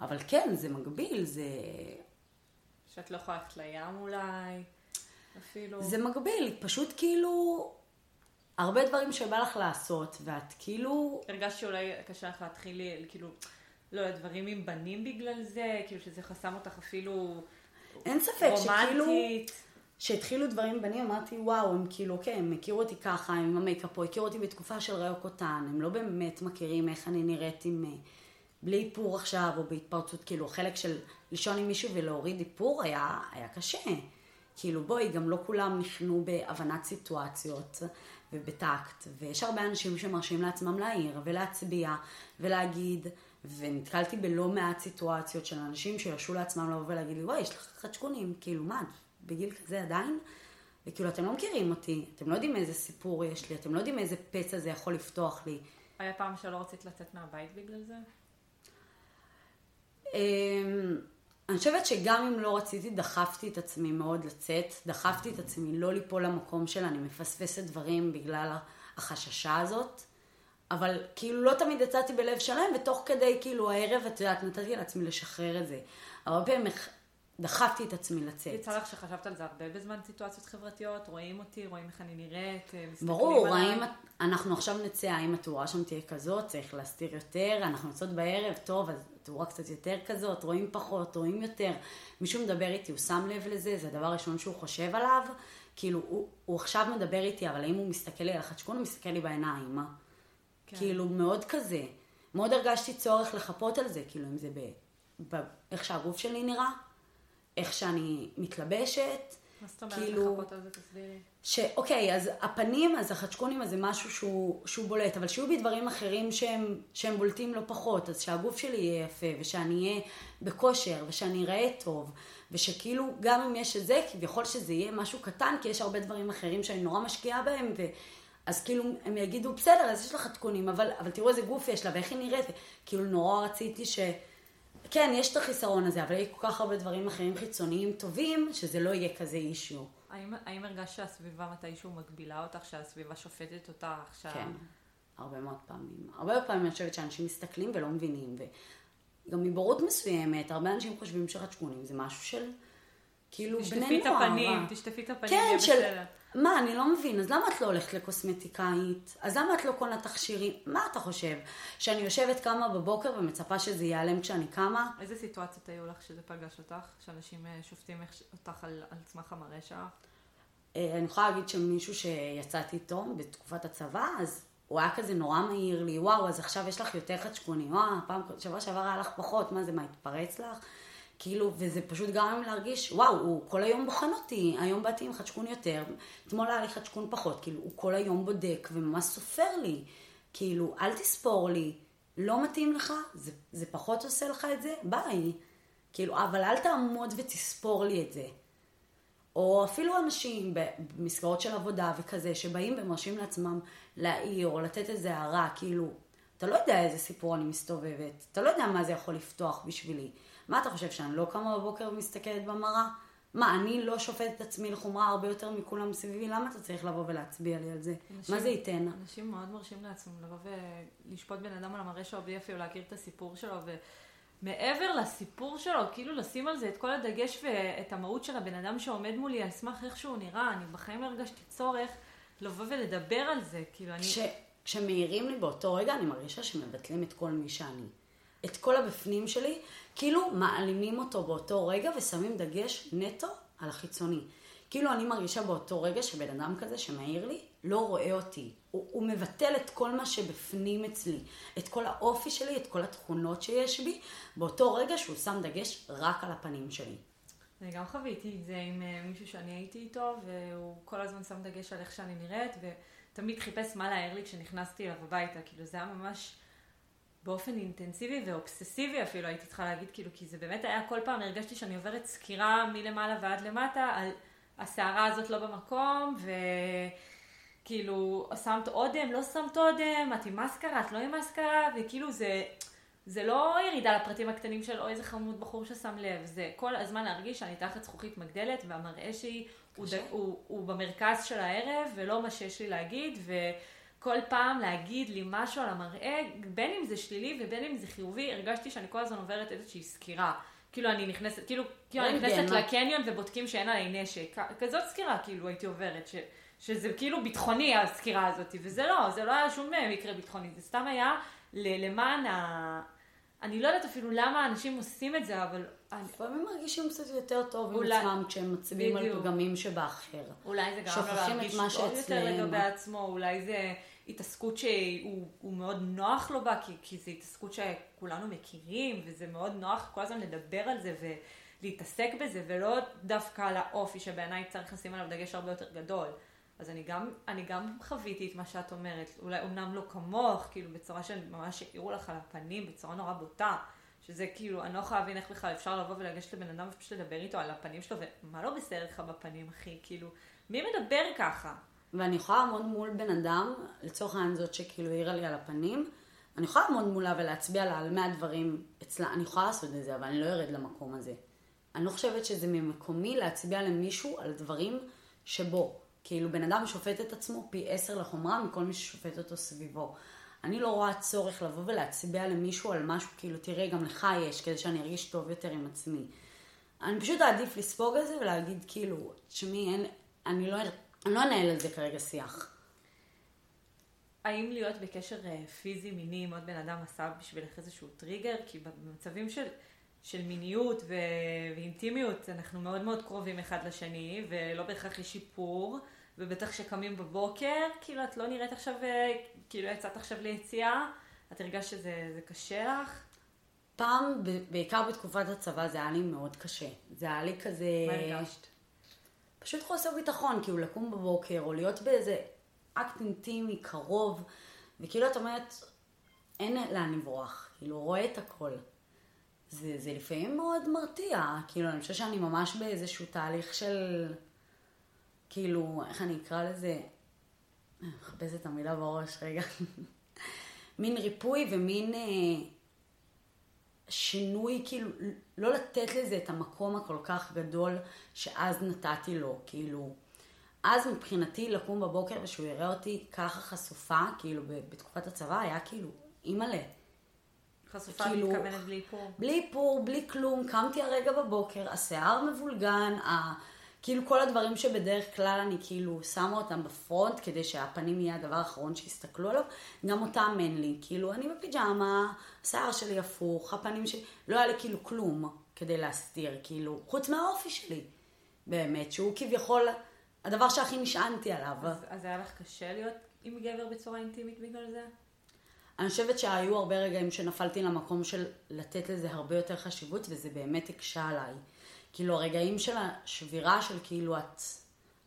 אבל כן, זה מגביל, זה... שאת לא יכולה ללכת לים אולי, אפילו. זה מגביל, פשוט כאילו, הרבה דברים שבא לך לעשות, ואת כאילו... הרגשת שאולי קשה לך להתחיל, כאילו, לא יודע, דברים עם בנים בגלל זה, כאילו שזה חסם אותך אפילו אין ספק שכאילו... שהתחילו דברים בנים, אמרתי, וואו, הם כאילו, כן, הם הכירו אותי ככה, הם עם המייקאפ פה, הכירו אותי בתקופה של ראו קוטן, הם לא באמת מכירים איך אני נראית עם... אה, בלי איפור עכשיו, או בהתפרצות, כאילו, חלק של לישון עם מישהו ולהוריד איפור היה, היה קשה. כאילו, בואי, גם לא כולם נכנו בהבנת סיטואציות ובטקט, ויש הרבה אנשים שמרשים לעצמם להעיר ולהצביע ולהגיד, ונתקלתי בלא מעט סיטואציות של אנשים שירשו לעצמם לבוא ולהגיד לי, וואי, יש לך חדשקונים, כאילו, מה, בגיל כזה עדיין? וכאילו, אתם לא מכירים אותי, אתם לא יודעים איזה סיפור יש לי, אתם לא יודעים איזה פצע זה יכול לפתוח לי. היה פעם שלא רצית לצאת מהבית בגלל זה? אמ, אני חושבת שגם אם לא רציתי, דחפתי את עצמי מאוד לצאת, דחפתי את עצמי לא ליפול למקום של אני מפספסת דברים בגלל החששה הזאת, אבל כאילו לא תמיד יצאתי בלב שלם, ותוך כדי כאילו הערב, את יודעת, נתתי לעצמי לשחרר את זה. הרבה פעמים דחפתי את עצמי לצאת. יצא לך שחשבת על זה הרבה בזמן סיטואציות חברתיות? רואים אותי, רואים איך אני נראית, אה, ברור, האם אנחנו עכשיו נצא, האם התאורה שם תהיה כזאת, צריך להסתיר יותר, אנחנו יוצאות בערב, טוב, אז התאורה קצת יותר כזאת, רואים פחות, רואים יותר. מישהו מדבר איתי, הוא שם לב לזה, זה הדבר הראשון שהוא חושב עליו. כאילו, הוא, הוא עכשיו מדבר איתי, אבל האם הוא מסתכל לי על החדשקון, הוא מסתכל לי בעיניים, מה? כן. כאילו, מאוד כזה. מאוד הרגשתי צורך לחפות על זה, כאילו, אם זה באיך שהגוף שלי נראה. איך שאני מתלבשת. מה זאת אומרת כאילו- לחכות על זה? תסבירי. שאוקיי, אז הפנים, אז החדשקונים הזה משהו שהוא, שהוא בולט, אבל שיהיו בי דברים אחרים שהם, שהם בולטים לא פחות, אז שהגוף שלי יהיה יפה, ושאני אהיה בכושר, ושאני אראה טוב, ושכאילו, גם אם יש את זה, כביכול שזה יהיה משהו קטן, כי יש הרבה דברים אחרים שאני נורא משקיעה בהם, ו... אז כאילו הם יגידו, בסדר, אז יש לך חדקונים, אבל, אבל תראו איזה גוף יש לה, ואיך היא נראית, כאילו נורא רציתי ש... כן, יש את החיסרון הזה, אבל יש כל כך הרבה דברים אחרים חיצוניים טובים, שזה לא יהיה כזה אישיו. האם, האם הרגשת שהסביבה מתישהו מגבילה אותך, שהסביבה שופטת אותך, שה... כן, הרבה מאוד פעמים. הרבה פעמים אני חושבת שאנשים מסתכלים ולא מבינים, וגם מבורות מסוימת, הרבה אנשים חושבים שחדשקונים זה משהו של, כאילו, בני נוער. תשטפי את הפנים, תשטפי את הפנים, כן, של... בסדר. מה, אני לא מבין, אז למה את לא הולכת לקוסמטיקאית? אז למה את לא קונה תכשירים? מה אתה חושב? שאני יושבת קמה בבוקר ומצפה שזה ייעלם כשאני קמה? איזה סיטואציות היו לך שזה פגש אותך? שאנשים אה, שופטים אותך על, על סמך המראה שלך? אה, אני יכולה להגיד שמישהו שיצאתי איתו בתקופת הצבא, אז הוא היה כזה נורא מעיר לי, וואו, אז עכשיו יש לך יותר חדשקוני, וואו, פעם, שבוע שעבר היה לך פחות, מה זה, מה, התפרץ לך? כאילו, וזה פשוט גרם לי להרגיש, וואו, הוא כל היום בוחן אותי, היום באתי עם חדשקון יותר, אתמול היה לי חדשקון פחות, כאילו, הוא כל היום בודק וממש סופר לי, כאילו, אל תספור לי, לא מתאים לך, זה, זה פחות עושה לך את זה, ביי. כאילו, אבל אל תעמוד ותספור לי את זה. או אפילו אנשים במסגרות של עבודה וכזה, שבאים ומרשים לעצמם להעיר או לתת איזה הערה, כאילו, אתה לא יודע איזה סיפור אני מסתובבת, אתה לא יודע מה זה יכול לפתוח בשבילי. מה אתה חושב, שאני לא קמה בבוקר ומסתכלת במראה? מה, אני לא שופטת את עצמי לחומרה הרבה יותר מכולם סביבי? למה אתה צריך לבוא ולהצביע לי על זה? אנשים- מה זה ייתן? אנשים מאוד מרשים לעצמם לבוא ולשפוט בן אדם על המראה שלו בלי אפילו להכיר את הסיפור שלו, ומעבר לסיפור שלו, כאילו לשים על זה את כל הדגש ואת המהות של הבן אדם שעומד מולי על סמך איך שהוא נראה, אני בחיים הרגשתי צורך לבוא ולדבר על זה, כאילו אני... כש, כשמעירים לי באותו רגע, אני מרגישה שמבטלים את כל מי שאני. את כל הבפנים שלי, כאילו מעלימים אותו באותו רגע ושמים דגש נטו על החיצוני. כאילו אני מרגישה באותו רגע שבן אדם כזה שמעיר לי, לא רואה אותי. הוא, הוא מבטל את כל מה שבפנים אצלי, את כל האופי שלי, את כל התכונות שיש בי, באותו רגע שהוא שם דגש רק על הפנים שלי. אני גם חוויתי את זה עם אה, מישהו שאני הייתי איתו, והוא כל הזמן שם דגש על איך שאני נראית, ותמיד חיפש מה להעיר לי כשנכנסתי אליו הביתה. כאילו זה היה ממש באופן אינטנסיבי ואובססיבי אפילו, הייתי צריכה להגיד, כאילו, כי זה באמת היה, כל פעם הרגשתי שאני עוברת סקירה מלמעלה ועד למטה על הסערה הזאת לא במקום, וכאילו, שמת אודם, לא שמת אודם, את עם מסקרה, את לא עם מסקרה, וכאילו זה... זה לא ירידה לפרטים הקטנים של אוי איזה חמוד בחור ששם לב, זה כל הזמן להרגיש שאני תחת זכוכית מגדלת והמראה שלי הוא. ד... הוא, הוא במרכז של הערב ולא מה שיש לי להגיד וכל פעם להגיד לי משהו על המראה, בין אם זה שלילי ובין אם זה חיובי, הרגשתי שאני כל הזמן עוברת איזושהי סקירה. כאילו אני נכנסת, כאילו, כאילו אני נכנסת מה? לקניון ובודקים שאין עליי נשק. כזאת סקירה כאילו הייתי עוברת, ש... שזה כאילו ביטחוני הסקירה הזאת, וזה לא, זה לא היה שום אה, מקרה ביטחוני, זה סתם היה ל- למען ה... אני לא יודעת אפילו למה אנשים עושים את זה, אבל לפעמים מרגישים קצת יותר טוב עם עצמם כשהם מצביעים על. פגמים שבאחר. אולי זה גרם לו להרגיש טוב יותר. לגבי עצמו, אולי זה התעסקות שהוא הוא מאוד נוח לו בה, כי, כי זו התעסקות שכולנו מכירים, וזה מאוד נוח כל הזמן לדבר על זה ולהתעסק בזה, ולא דווקא על האופי שבעיניי צריך לשים עליו דגש הרבה יותר גדול. אז אני גם, אני גם חוויתי את מה שאת אומרת, אולי אומנם לא כמוך, כאילו בצורה שממש העירו לך על הפנים, בצורה נורא בוטה, שזה כאילו, אני לא יכולה להבין איך בכלל אפשר לבוא ולגשת לבן אדם ופשוט לדבר איתו על הפנים שלו, ומה לא בסדר לך בפנים, אחי? כאילו, מי מדבר ככה? ואני יכולה לעמוד מול בן אדם, לצורך העניין זאת שכאילו העירה לי על הפנים, אני יכולה לעמוד מולה ולהצביע לה על 100 דברים אצלה, אני יכולה לעשות את זה, אבל אני לא ארד למקום הזה. אני לא חושבת שזה ממקומי להצביע למישהו על דברים שבו. כאילו בן אדם שופט את עצמו פי עשר לחומרה מכל מי ששופט אותו סביבו. אני לא רואה צורך לבוא ולהצביע למישהו על משהו, כאילו תראה גם לך יש, כדי שאני ארגיש טוב יותר עם עצמי. אני פשוט אעדיף לספוג את זה ולהגיד כאילו, תשמעי, לא, אני לא אנהל על זה כרגע שיח. האם להיות בקשר אה, פיזי מיני עם עוד בן אדם עשה בשבילך איזשהו טריגר? כי במצבים של, של מיניות ו... ואינטימיות אנחנו מאוד מאוד קרובים אחד לשני, ולא בהכרח יש שיפור, ובטח כשקמים בבוקר, כאילו את לא נראית עכשיו, אה, כאילו יצאת עכשיו ליציאה, את הרגשת שזה זה קשה לך? פעם, בעיקר בתקופת הצבא, זה היה לי מאוד קשה. זה היה לי כזה... מה הרגשת? פשוט חוסר ביטחון, כאילו לקום בבוקר, או להיות באיזה אקט אינטימי, קרוב, וכאילו את אומרת, אין לאן לברוח, כאילו רואה את הכל. זה, זה לפעמים מאוד מרתיע, כאילו אני חושבת שאני ממש באיזשהו תהליך של, כאילו, איך אני אקרא לזה? מחפשת את המילה בראש רגע. מין ריפוי ומין אה, שינוי, כאילו, לא לתת לזה את המקום הכל כך גדול שאז נתתי לו, כאילו. אז מבחינתי לקום בבוקר ושהוא יראה אותי ככה חשופה, כאילו בתקופת הצבא, היה כאילו, אימא'לה. חשופה כאילו, מתכוונת בלי איפור. בלי איפור, בלי כלום, קמתי הרגע בבוקר, השיער מבולגן, ה... כאילו כל הדברים שבדרך כלל אני כאילו שמה אותם בפרונט כדי שהפנים יהיה הדבר האחרון שיסתכלו עליו, גם אותם אין לי. כאילו אני בפיג'מה, השיער שלי הפוך, הפנים שלי, לא היה לי כאילו כלום כדי להסתיר, כאילו, חוץ מהאופי שלי, באמת, שהוא כביכול הדבר שהכי נשענתי עליו. אז, אז היה לך קשה להיות עם גבר בצורה אינטימית בגלל זה? אני חושבת שהיו הרבה רגעים שנפלתי למקום של לתת לזה הרבה יותר חשיבות, וזה באמת הקשה עליי. כאילו, הרגעים של השבירה של כאילו, את,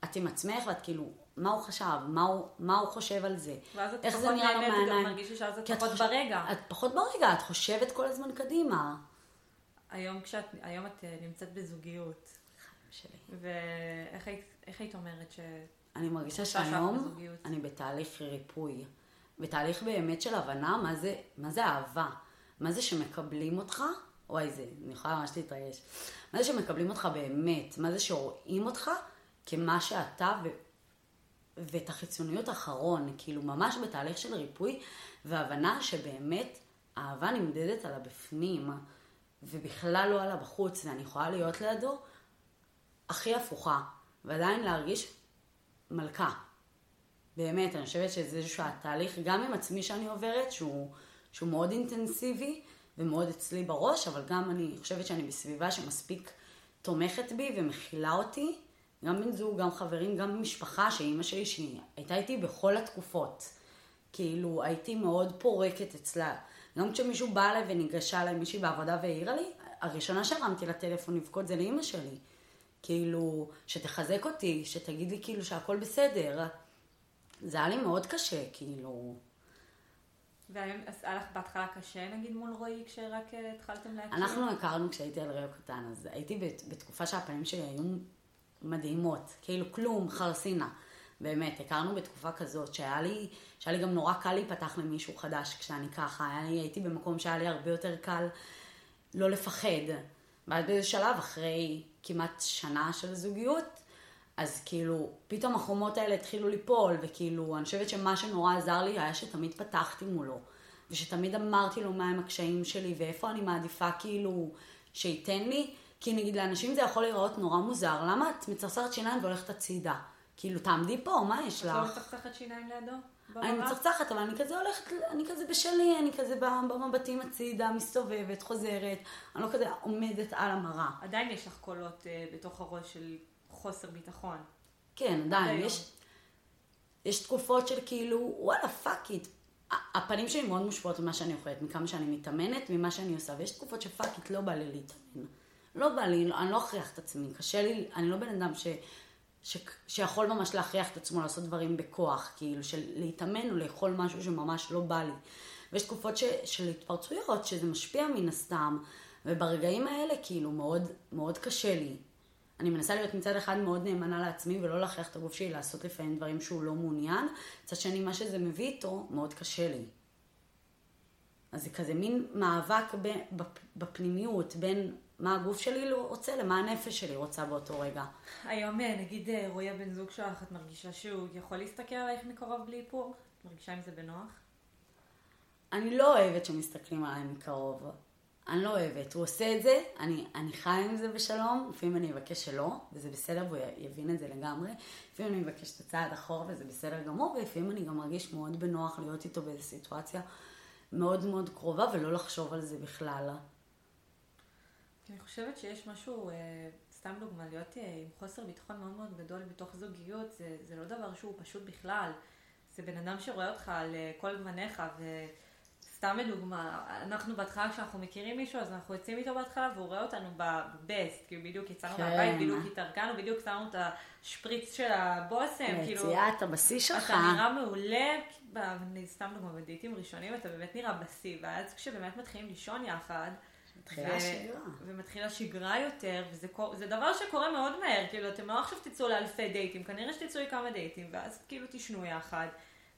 את עם עצמך, ואת כאילו, מה הוא חשב, מה הוא, מה הוא חושב על זה, איך זה נראה לו מהעיניים. ואז את פחות נהנית, וגם מרגישה שאז את פחות ברגע. את פחות ברגע, את חושבת כל הזמן קדימה. היום כשאת, היום את אה, נמצאת בזוגיות. שלי. ואיך היית אומרת ש... אני מרגישה שהיום אני בתהליך ריפוי. בתהליך באמת של הבנה מה זה, מה זה אהבה. מה זה שמקבלים אותך, וואי זה, אני יכולה ממש להתרגש. מה זה שמקבלים אותך באמת, מה זה שרואים אותך כמה שאתה ו... ואת החיצוניות האחרון, כאילו ממש בתהליך של ריפוי והבנה שבאמת אהבה נמדדת על הבפנים ובכלל לא על הבחוץ ואני יכולה להיות לידו הכי הפוכה ועדיין להרגיש מלכה. באמת, אני חושבת שזה איזשהו התהליך, גם עם עצמי שאני עוברת, שהוא, שהוא מאוד אינטנסיבי ומאוד אצלי בראש, אבל גם אני חושבת שאני בסביבה שמספיק תומכת בי ומכילה אותי, גם בן זוג, גם חברים, גם משפחה, שאימא שלי, שהיא הייתה איתי בכל התקופות. כאילו, הייתי מאוד פורקת אצלה. גם כשמישהו בא אליי וניגשה אליי מישהי בעבודה והעירה לי, הראשונה שהרמתי לטלפון לבכות זה לאימא שלי. כאילו, שתחזק אותי, שתגיד לי כאילו שהכל בסדר. זה היה לי מאוד קשה, כאילו. והיום, אז היה לך בהתחלה קשה נגיד מול רועי כשרק אה, התחלתם להכיר? אנחנו הכרנו כשהייתי על ריו קטן, אז הייתי בתקופה שהפנים שלי היו מדהימות, כאילו כלום, חרסינה. באמת, הכרנו בתקופה כזאת, שהיה לי, שהיה לי גם נורא קל להיפתח למישהו חדש כשאני ככה, לי, הייתי במקום שהיה לי הרבה יותר קל לא לפחד. ואז באיזה שלב, אחרי כמעט שנה של זוגיות, אז כאילו, פתאום החומות האלה התחילו ליפול, וכאילו, אני חושבת שמה שנורא עזר לי היה שתמיד פתחתי מולו, ושתמיד אמרתי לו מהם הקשיים שלי, ואיפה אני מעדיפה כאילו שייתן לי, כי נגיד לאנשים זה יכול להיראות נורא מוזר, למה את מצרצרת שיניים והולכת הצידה? כאילו, תעמדי פה, מה יש לך? את לא מצחצחת שיניים לידו? אני מצחצחת, אבל אני כזה הולכת, אני כזה בשלי, אני כזה במבטים הצידה, מסתובבת, חוזרת, אני לא כזה עומדת על המראה. עדיין יש לך קולות uh, בתוך הראש של חוסר ביטחון. כן, עדיין. יש, יש תקופות של כאילו, וואלה, fuck it. הפנים שלי מאוד מושפעות ממה שאני אוכלת, מכמה שאני מתאמנת, ממה שאני עושה, ויש תקופות ש fuck it לא בא לי להתאמן. לא בא לי, אני לא אכריח את עצמי, קשה לי, אני לא בן אדם ש... ש... שיכול ממש להכריח את עצמו לעשות דברים בכוח, כאילו של להתאמן או לאכול משהו שממש לא בא לי. ויש תקופות ש... של התפרצויות, שזה משפיע מן הסתם, וברגעים האלה כאילו מאוד, מאוד קשה לי. אני מנסה להיות מצד אחד מאוד נאמנה לעצמי ולא להכריח את הגוף שלי לעשות לפעמים דברים שהוא לא מעוניין, מצד שני מה שזה מביא איתו מאוד קשה לי. אז זה כזה מין מאבק בפנימיות בין מה הגוף שלי לא רוצה למה הנפש שלי רוצה באותו רגע. היום אה, נגיד אה, רועי הבן זוג שלך, את מרגישה שהוא יכול להסתכל עלייך מקרוב בלי איפור? את מרגישה עם זה בנוח? אני לא אוהבת שמסתכלים עליי מקרוב. אני לא אוהבת. הוא עושה את זה, אני, אני חיה עם זה בשלום, לפעמים אני אבקש שלא, וזה בסדר, והוא יבין את זה לגמרי. לפעמים אני מבקש את הצעד אחורה, וזה בסדר גמור, ולפעמים אני גם מרגיש מאוד בנוח להיות איתו באיזו סיטואציה מאוד מאוד קרובה, ולא לחשוב על זה בכלל. אני חושבת שיש משהו, אה, סתם דוגמה, להיות אה, עם חוסר ביטחון מאוד מאוד גדול בתוך זוגיות, זה, זה לא דבר שהוא פשוט בכלל. זה בן אדם שרואה אותך על אה, כל גווניך, סתם לדוגמה, אנחנו בהתחלה כשאנחנו מכירים מישהו, אז אנחנו יוצאים איתו בהתחלה והוא רואה אותנו בבסט, כאילו בדיוק יצאנו כן. מהבית, בדיוק התארגנו, בדיוק שמנו את השפריץ של הבושם, כאילו, יציאת הבשיא שלך. אתה נראה מעולה, אני סתם דוגמה, בדייטים ראשונים אתה באמת נראה בשיא, ואז כשבאמת מתחילים לישון יחד, מתחילה השגרה. ומתחילה שגרה יותר, וזה דבר שקורה מאוד מהר, כאילו, אתם לא עכשיו תצאו לאלפי דייטים, כנראה שתצאו לכמה דייטים, ואז כאילו תשנו יחד,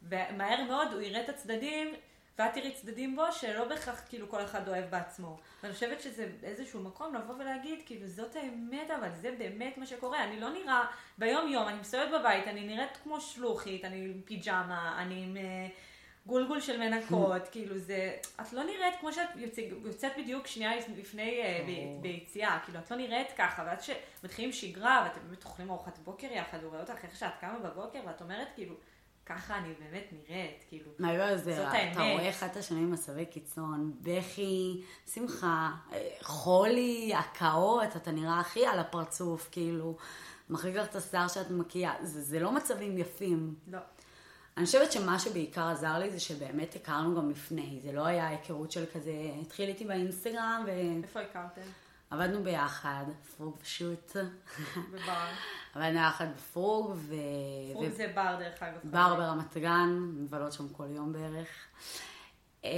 ומהר מאוד הוא יראה את הצדדים, ואת תראי צדדים בו, שלא בהכרח כאילו כל אחד אוהב בעצמו. ואני חושבת שזה איזשהו מקום לבוא ולהגיד, כאילו, זאת האמת, אבל זה באמת מה שקורה. אני לא נראה, ביום יום, אני מסתובבת בבית, אני נראית כמו שלוחית, אני עם פיג'מה, אני עם... אה, גולגול של מנקות, כאילו זה, את לא נראית כמו שאת יוצא, יוצאת בדיוק שנייה לפני אה, ברור. ב- ביציאה, כאילו את לא נראית ככה, ואז שמתחילים שגרה ואתם באמת אוכלים ארוחת בוקר יחד, הוא רואה אותך איך שאת קמה בבוקר ואת אומרת כאילו, ככה אני באמת נראית, כאילו, מה לא זה, זאת אתה האמת. רואה אחד את השני במצבי קיצון, בכי, שמחה, אה, חולי, הקאות, אתה נראה הכי על הפרצוף, כאילו, מחריג לך את השיער שאת מקיאה, זה, זה לא מצבים יפים. לא. אני חושבת שמה שבעיקר עזר לי זה שבאמת הכרנו גם לפני, זה לא היה היכרות של כזה, התחיל איתי באינסטגרם איפה הכרתם? ועבדנו ביחד, פרוג פשוט, בבר. עבדנו יחד בפרוג, ו... פרוג ו- זה בר דרך אגב. בר ברמת גן, מבלות שם כל יום בערך. אה,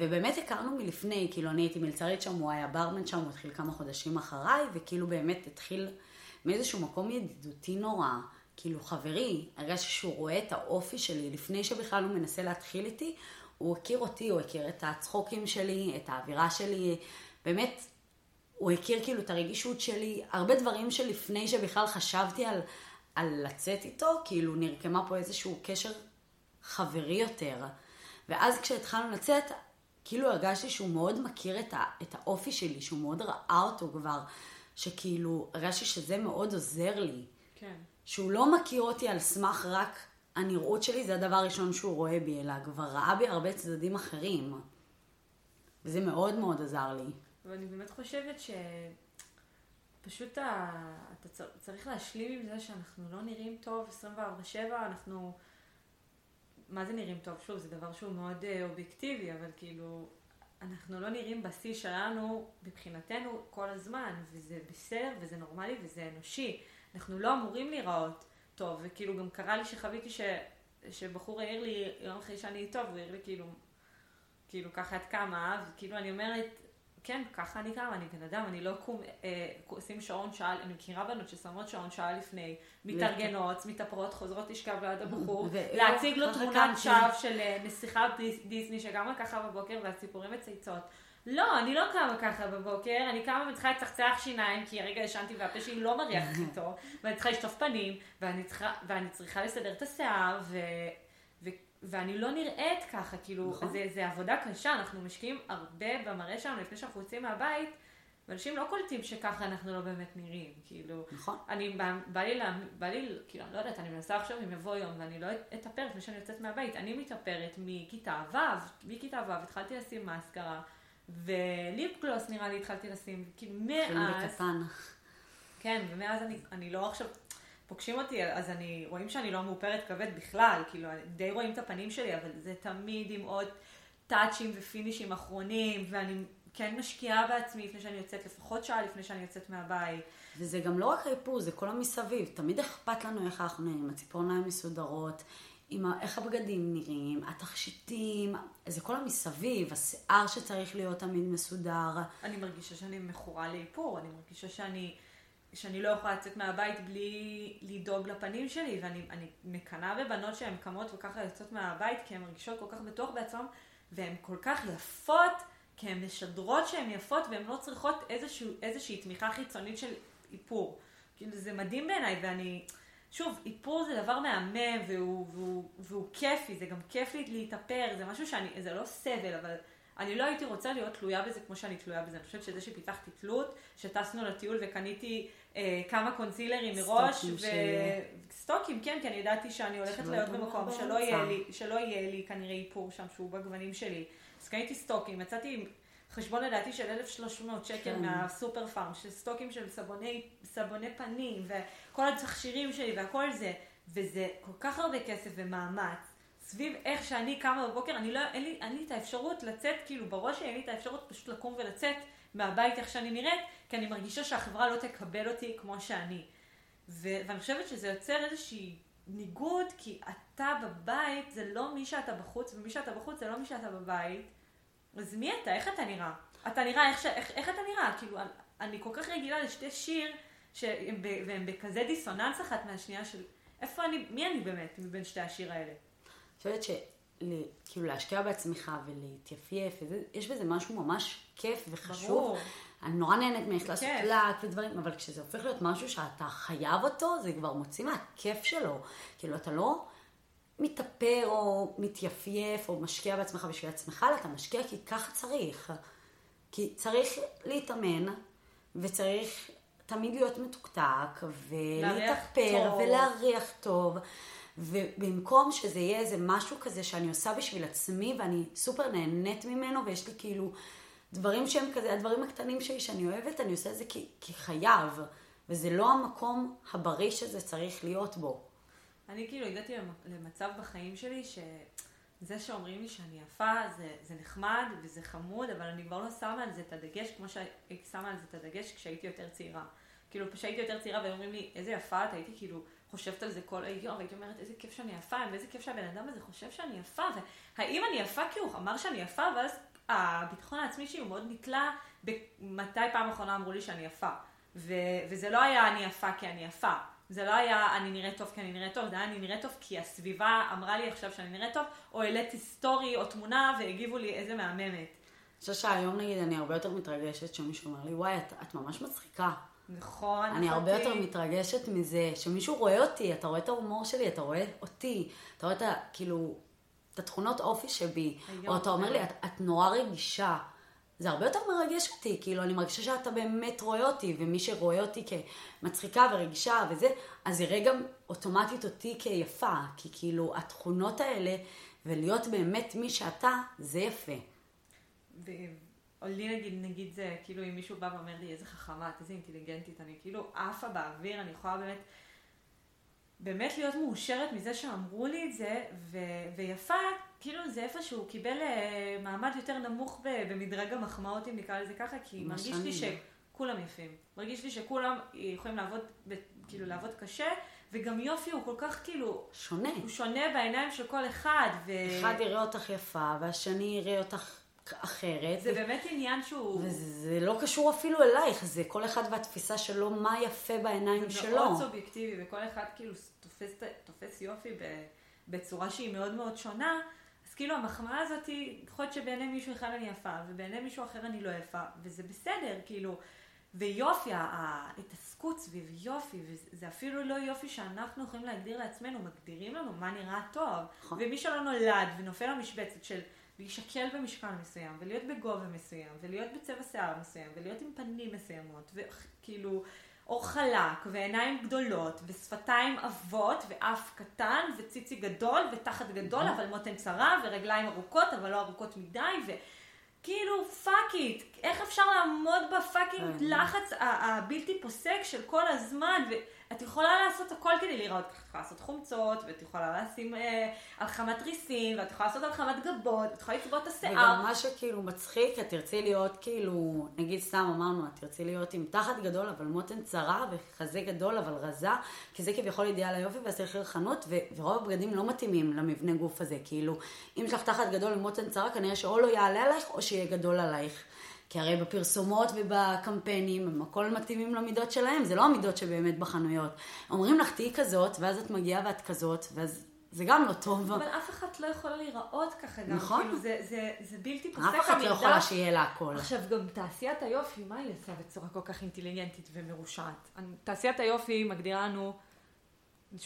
ובאמת הכרנו מלפני, כאילו אני הייתי מלצרית שם, הוא היה ברמן שם, הוא התחיל כמה חודשים אחריי, וכאילו באמת התחיל מאיזשהו מקום ידידותי נורא, כאילו חברי, הרגשתי שהוא רואה את האופי שלי, לפני שבכלל הוא מנסה להתחיל איתי, הוא הכיר אותי, הוא הכיר את הצחוקים שלי, את האווירה שלי, באמת, הוא הכיר כאילו את הרגישות שלי, הרבה דברים שלפני שבכלל חשבתי על, על לצאת איתו, כאילו נרקמה פה איזשהו קשר חברי יותר. ואז כשהתחלנו לצאת, כאילו הרגשתי שהוא מאוד מכיר את, ה, את האופי שלי, שהוא מאוד ראה אותו כבר, שכאילו הרגשתי שזה מאוד עוזר לי. כן. שהוא לא מכיר אותי על סמך רק הנראות שלי, זה הדבר הראשון שהוא רואה בי, אלא כבר ראה בי הרבה צדדים אחרים. וזה מאוד מאוד עזר לי. ואני באמת חושבת שפשוט ה... אתה צר- צריך להשלים עם זה שאנחנו לא נראים טוב 24/7, אנחנו... מה זה נראים טוב? שוב, זה דבר שהוא מאוד אה, אובייקטיבי, אבל כאילו, אנחנו לא נראים בשיא שלנו מבחינתנו כל הזמן, וזה בסדר, וזה נורמלי, וזה אנושי. אנחנו לא אמורים להיראות טוב, וכאילו גם קרה לי שחוויתי ש... שבחור העיר לי יום אחרי שאני טוב, הוא העיר לי כאילו, כאילו ככה את קמה, וכאילו אני אומרת, כן, ככה אני קמה, אני בן אדם, אני לא קום, אה, עושים שעון שעה, אני מכירה בנות ששמות שעון שעה לפני, מתארגנות, מתאפרות, חוזרות לשכב ליד הבחור, להציג לו תמונת. שווא של אה, נסיכה דיס- דיסני שקמה ככה בבוקר והציפורים מצייצות. לא, אני לא קמה ככה בבוקר, אני קמה וצריכה לצחצח שיניים, כי הרגע ישנתי והפה שלי לא מריח איתו, ואני צריכה לשטוף פנים, ואני צריכה, ואני צריכה לסדר את השיער, ו, ואני לא נראית ככה, כאילו, נכון. זה, זה עבודה קשה, אנחנו משקיעים הרבה במראה שלנו לפני שאנחנו יוצאים מהבית, ואנשים לא קולטים שככה אנחנו לא באמת נראים, כאילו. נכון. אני, בא, בא לי, לה, בא לי, כאילו, אני לא יודעת, אני מנסה עכשיו אם יבוא יום ואני לא אתאפר לפני שאני יוצאת מהבית. אני מתאפרת מכיתה ו', מכיתה ו' התחלתי לשים מאסקרה, וליפ גלוס נראה לי התחלתי לשים, כאילו מאז, בקטן. כן, ומאז אני, אני לא עכשיו, פוגשים אותי, אז אני, רואים שאני לא מאופרת כבד בכלל, כאילו, די רואים את הפנים שלי, אבל זה תמיד עם עוד טאצ'ים ופינישים אחרונים, ואני כן משקיעה בעצמי לפני שאני יוצאת, לפחות שעה לפני שאני יוצאת מהבית. וזה גם לא רק האיפור, זה כל המסביב. תמיד אכפת לנו איך אנחנו נראים, הציפורניים מסודרות, עם ה- איך הבגדים נראים, התכשיטים, זה כל המסביב, השיער שצריך להיות תמיד מסודר. אני מרגישה שאני מכורה לאיפור, אני מרגישה שאני, שאני לא יכולה לצאת מהבית בלי לדאוג לפנים שלי, ואני אני מקנאה בבנות שהן קמות וככה יוצאות מהבית, כי הן מרגישות כל כך בטוח בעצמן, והן כל כך יפות, כי הן משדרות שהן יפות, והן לא צריכות איזשהו, איזושהי תמיכה חיצונית של איפור. כאילו זה מדהים בעיניי, ואני... שוב, איפור זה דבר מהמם והוא, והוא, והוא כיפי, זה גם כיף להתאפר, זה משהו שאני, זה לא סבל, אבל אני לא הייתי רוצה להיות תלויה בזה כמו שאני תלויה בזה. אני חושבת שזה שפיתחתי תלות, שטסנו לטיול וקניתי אה, כמה קונסילרים מראש, סטוקים ו... ש- סטוקים, כן, כי אני ידעתי שאני הולכת שלא להיות במקום שלא באמצע. יהיה, לי, שלא יהיה לי כנראה איפור שם שהוא בגוונים שלי. אז קניתי סטוקים, יצאתי עם חשבון לדעתי של 1,300 שקל כן. מהסופר פארם, של סטוקים של סבוני, סבוני פנים, וכל התכשירים שלי והכל זה, וזה כל כך הרבה כסף ומאמץ. סביב איך שאני קמה בבוקר, אני לא, אין לי, אין לי את האפשרות לצאת, כאילו בראש שלי אין לי את האפשרות פשוט לקום ולצאת מהבית איך שאני נראית, כי אני מרגישה שהחברה לא תקבל אותי כמו שאני. ו- ואני חושבת שזה יוצר איזושהי ניגוד, כי אתה בבית זה לא מי שאתה בחוץ, ומי שאתה בחוץ זה לא מי שאתה בבית. אז מי אתה? איך אתה נראה? אתה נראה איך. איך, איך אתה נראה? כאילו, אני כל כך רגילה לשתי שיר, שהם ב... והם בכזה דיסוננס אחת מהשנייה של איפה אני, מי אני באמת מבין שתי השיר האלה? חושבת שכאילו להשקיע בעצמך ולהתייפייף, יש בזה משהו ממש כיף וחשוב. ברור. אני נורא נהנית מאיך לעשות לק ודברים, אבל כשזה הופך להיות משהו שאתה חייב אותו, זה כבר מוציא מהכיף שלו. כאילו, אתה לא מתאפר או מתייפייף או משקיע בעצמך בשביל עצמך, אלא אתה משקיע כי ככה צריך. כי צריך להתאמן, וצריך תמיד להיות מתוקתק, ולהתאפר, ולהריח טוב. ובמקום שזה יהיה איזה משהו כזה שאני עושה בשביל עצמי, ואני סופר נהנית ממנו, ויש לי כאילו דברים שהם כזה, הדברים הקטנים שלי שאני אוהבת, אני עושה את זה כי, כי חייב, וזה לא המקום הבריא שזה צריך להיות בו. אני כאילו הגעתי למצב בחיים שלי שזה שאומרים לי שאני יפה זה, זה נחמד וזה חמוד, אבל אני כבר לא שמה על זה את הדגש כמו שהייתי שמה על זה את הדגש כשהייתי יותר צעירה. כאילו כשהייתי יותר צעירה ואומרים לי איזה יפה את, הייתי כאילו חושבת על זה כל היום, והייתי אומרת איזה כיף שאני יפה, ואיזה כיף שהבן אדם הזה חושב שאני יפה, והאם אני יפה כי הוא אמר שאני יפה, ואז הביטחון העצמי שלי הוא מאוד נתלה במתי פעם אחרונה אמרו לי שאני יפה. ו- וזה לא היה אני יפה כי אני יפה. זה לא היה אני נראית טוב כי אני נראית טוב, זה היה אני נראית טוב כי הסביבה אמרה לי עכשיו שאני נראית טוב, או העליתי סטורי או תמונה והגיבו לי איזה מהממת. אני חושבת שהיום נגיד אני הרבה יותר מתרגשת שמישהו אומר לי, וואי, את, את ממש מצחיקה. נכון, אני הרבה יותר מתרגשת מזה שמישהו רואה אותי, אתה רואה את ההומור שלי, אתה רואה אותי, אתה רואה את ה... כאילו, את התכונות אופי שבי, או אתה אומר לי, את, את נורא רגישה. זה הרבה יותר מרגש אותי, כאילו, אני מרגישה שאתה באמת רואה אותי, ומי שרואה אותי כמצחיקה ורגישה וזה, אז יראה גם אוטומטית אותי כיפה, כי כאילו, התכונות האלה, ולהיות באמת מי שאתה, זה יפה. או לי נגיד, נגיד זה, כאילו אם מישהו בא ואומר לי איזה חכמה את, איזה אינטליגנטית, אני כאילו עפה באוויר, אני יכולה באמת, באמת להיות מאושרת מזה שאמרו לי את זה, ו, ויפה, כאילו זה איפה שהוא קיבל אה, מעמד יותר נמוך במדרג המחמאות, אם נקרא לזה ככה, כי מרגיש לי שכולם יפים. מרגיש לי שכולם יכולים לעבוד, כאילו לעבוד קשה, וגם יופי הוא כל כך כאילו... שונה. הוא שונה בעיניים של כל אחד. ו... אחד יראה אותך יפה, והשני יראה אותך אחרת. זה באמת עניין שהוא... וזה לא קשור אפילו אלייך, זה כל אחד והתפיסה שלו, מה יפה בעיניים זה שלו. זה מאוד סובייקטיבי, וכל אחד כאילו תופס, תופס יופי בצורה שהיא מאוד מאוד שונה. אז כאילו המחמאה הזאת, יכול להיות שבעיני מישהו אחד אני יפה, ובעיני מישהו אחר אני לא יפה, וזה בסדר, כאילו. ויופי, ההתעסקות סביב יופי, וזה אפילו לא יופי שאנחנו יכולים להגדיר לעצמנו, מגדירים לנו מה נראה טוב. נכון. ומי שלא נולד ונופל למשבצת של להישקל במשקל מסוים, ולהיות בגובה מסוים, ולהיות בצבע שיער מסוים, ולהיות עם פנים מסוימות, וכאילו אור חלק, ועיניים גדולות, ושפתיים עבות, ואף קטן, וציצי גדול, ותחת גדול, אבל מותן צרה, ורגליים ארוכות, אבל לא ארוכות מדי, וכאילו fuck it, איך אפשר לעמוד ב fucking לחץ הבלתי פוסק של כל הזמן, ו... את יכולה לעשות הכל כדי לראות, את יכולה לעשות חומצות, ואת יכולה לשים אה, הלחמת ריסים, ואת יכולה לעשות הלחמת גבות, ואת יכולה לצבוע את השיער. וגם מה שכאילו מצחיק, את תרצי להיות כאילו, נגיד סתם אמרנו, את תרצי להיות עם תחת גדול, אבל מותן צרה, וחזה גדול, אבל רזה, כי זה כביכול אידיאל היופי, ואז תלכי לחנות, ורוב הבגדים לא מתאימים למבנה גוף הזה, כאילו, אם יש לך תחת גדול עם מותן צרה, כנראה שאו לא יעלה עלייך, או שיהיה גדול עלייך. כי הרי בפרסומות ובקמפיינים הם הכל מתאימים למידות שלהם, זה לא המידות שבאמת בחנויות. אומרים לך תהיי כזאת, ואז את מגיעה ואת כזאת, ואז זה גם לא טוב. אבל אף אחת לא יכולה להיראות ככה גם. נכון. כאילו זה, זה, זה בלתי פוסק אף אחת לא יכולה שיהיה לה הכל. עכשיו גם תעשיית היופי, מה היא עושה בצורה כל כך אינטליגנטית ומרושעת? תעשיית היופי מגדירה לנו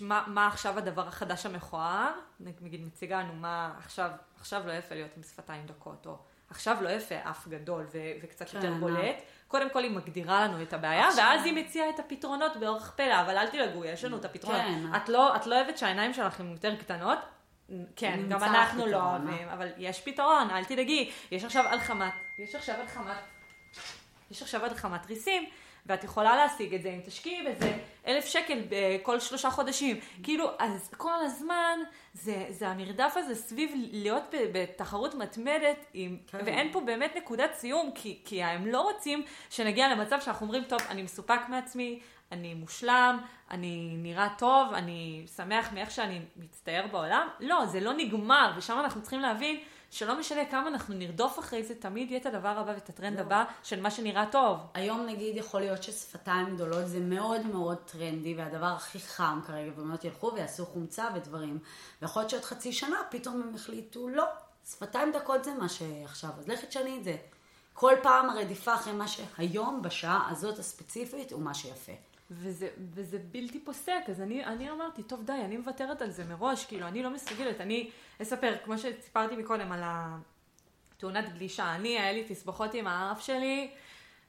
מה, מה עכשיו הדבר החדש המכוער, נגיד מציגה לנו מה עכשיו, עכשיו לא יפה להיות עם שפתיים דקות, או עכשיו לא יפה אף גדול ו- וקצת כן, יותר בולט. קודם כל היא מגדירה לנו את הבעיה, עכשיו... ואז היא מציעה את הפתרונות באורח פלא, אבל אל תדאגו, יש לנו את הפתרונות. כן. את, לא, את לא אוהבת שהעיניים שלך הן יותר קטנות? כן, גם אנחנו לא אוהבים, אבל יש פתרון, אל תדאגי. יש עכשיו הלחמת, יש עכשיו הלחמת, יש עכשיו הלחמת ריסים, ואת יכולה להשיג את זה אם תשקיעי בזה אלף שקל בכל שלושה חודשים. כאילו, אז כל הזמן זה, זה המרדף הזה סביב להיות בתחרות מתמדת, עם, כן. ואין פה באמת נקודת סיום, כי, כי הם לא רוצים שנגיע למצב שאנחנו אומרים, טוב, אני מסופק מעצמי, אני מושלם, אני נראה טוב, אני שמח מאיך שאני מצטייר בעולם. לא, זה לא נגמר, ושם אנחנו צריכים להבין שלא משנה כמה אנחנו נרדוף אחרי זה, תמיד יהיה את הדבר הבא ואת הטרנד לא. הבא של מה שנראה טוב. היום נגיד יכול להיות ששפתיים גדולות זה מאוד מאוד טרנדי, והדבר הכי חם כרגע, ובאמת ילכו ויעשו חומצה ודברים. ויכול להיות שעוד חצי שנה פתאום הם החליטו, לא, שפתיים דקות זה מה שעכשיו, אז לכי תשני את זה. כל פעם הרדיפה אחרי מה שהיום, בשעה הזאת הספציפית, הוא מה שיפה. וזה, וזה בלתי פוסק, אז אני, אני אמרתי, טוב די, אני מוותרת על זה מראש, כאילו, אני לא מסוגלת, אני אספר, כמו שסיפרתי מקודם על התאונת גלישה, אני, היה לי תסבוכות עם האף שלי,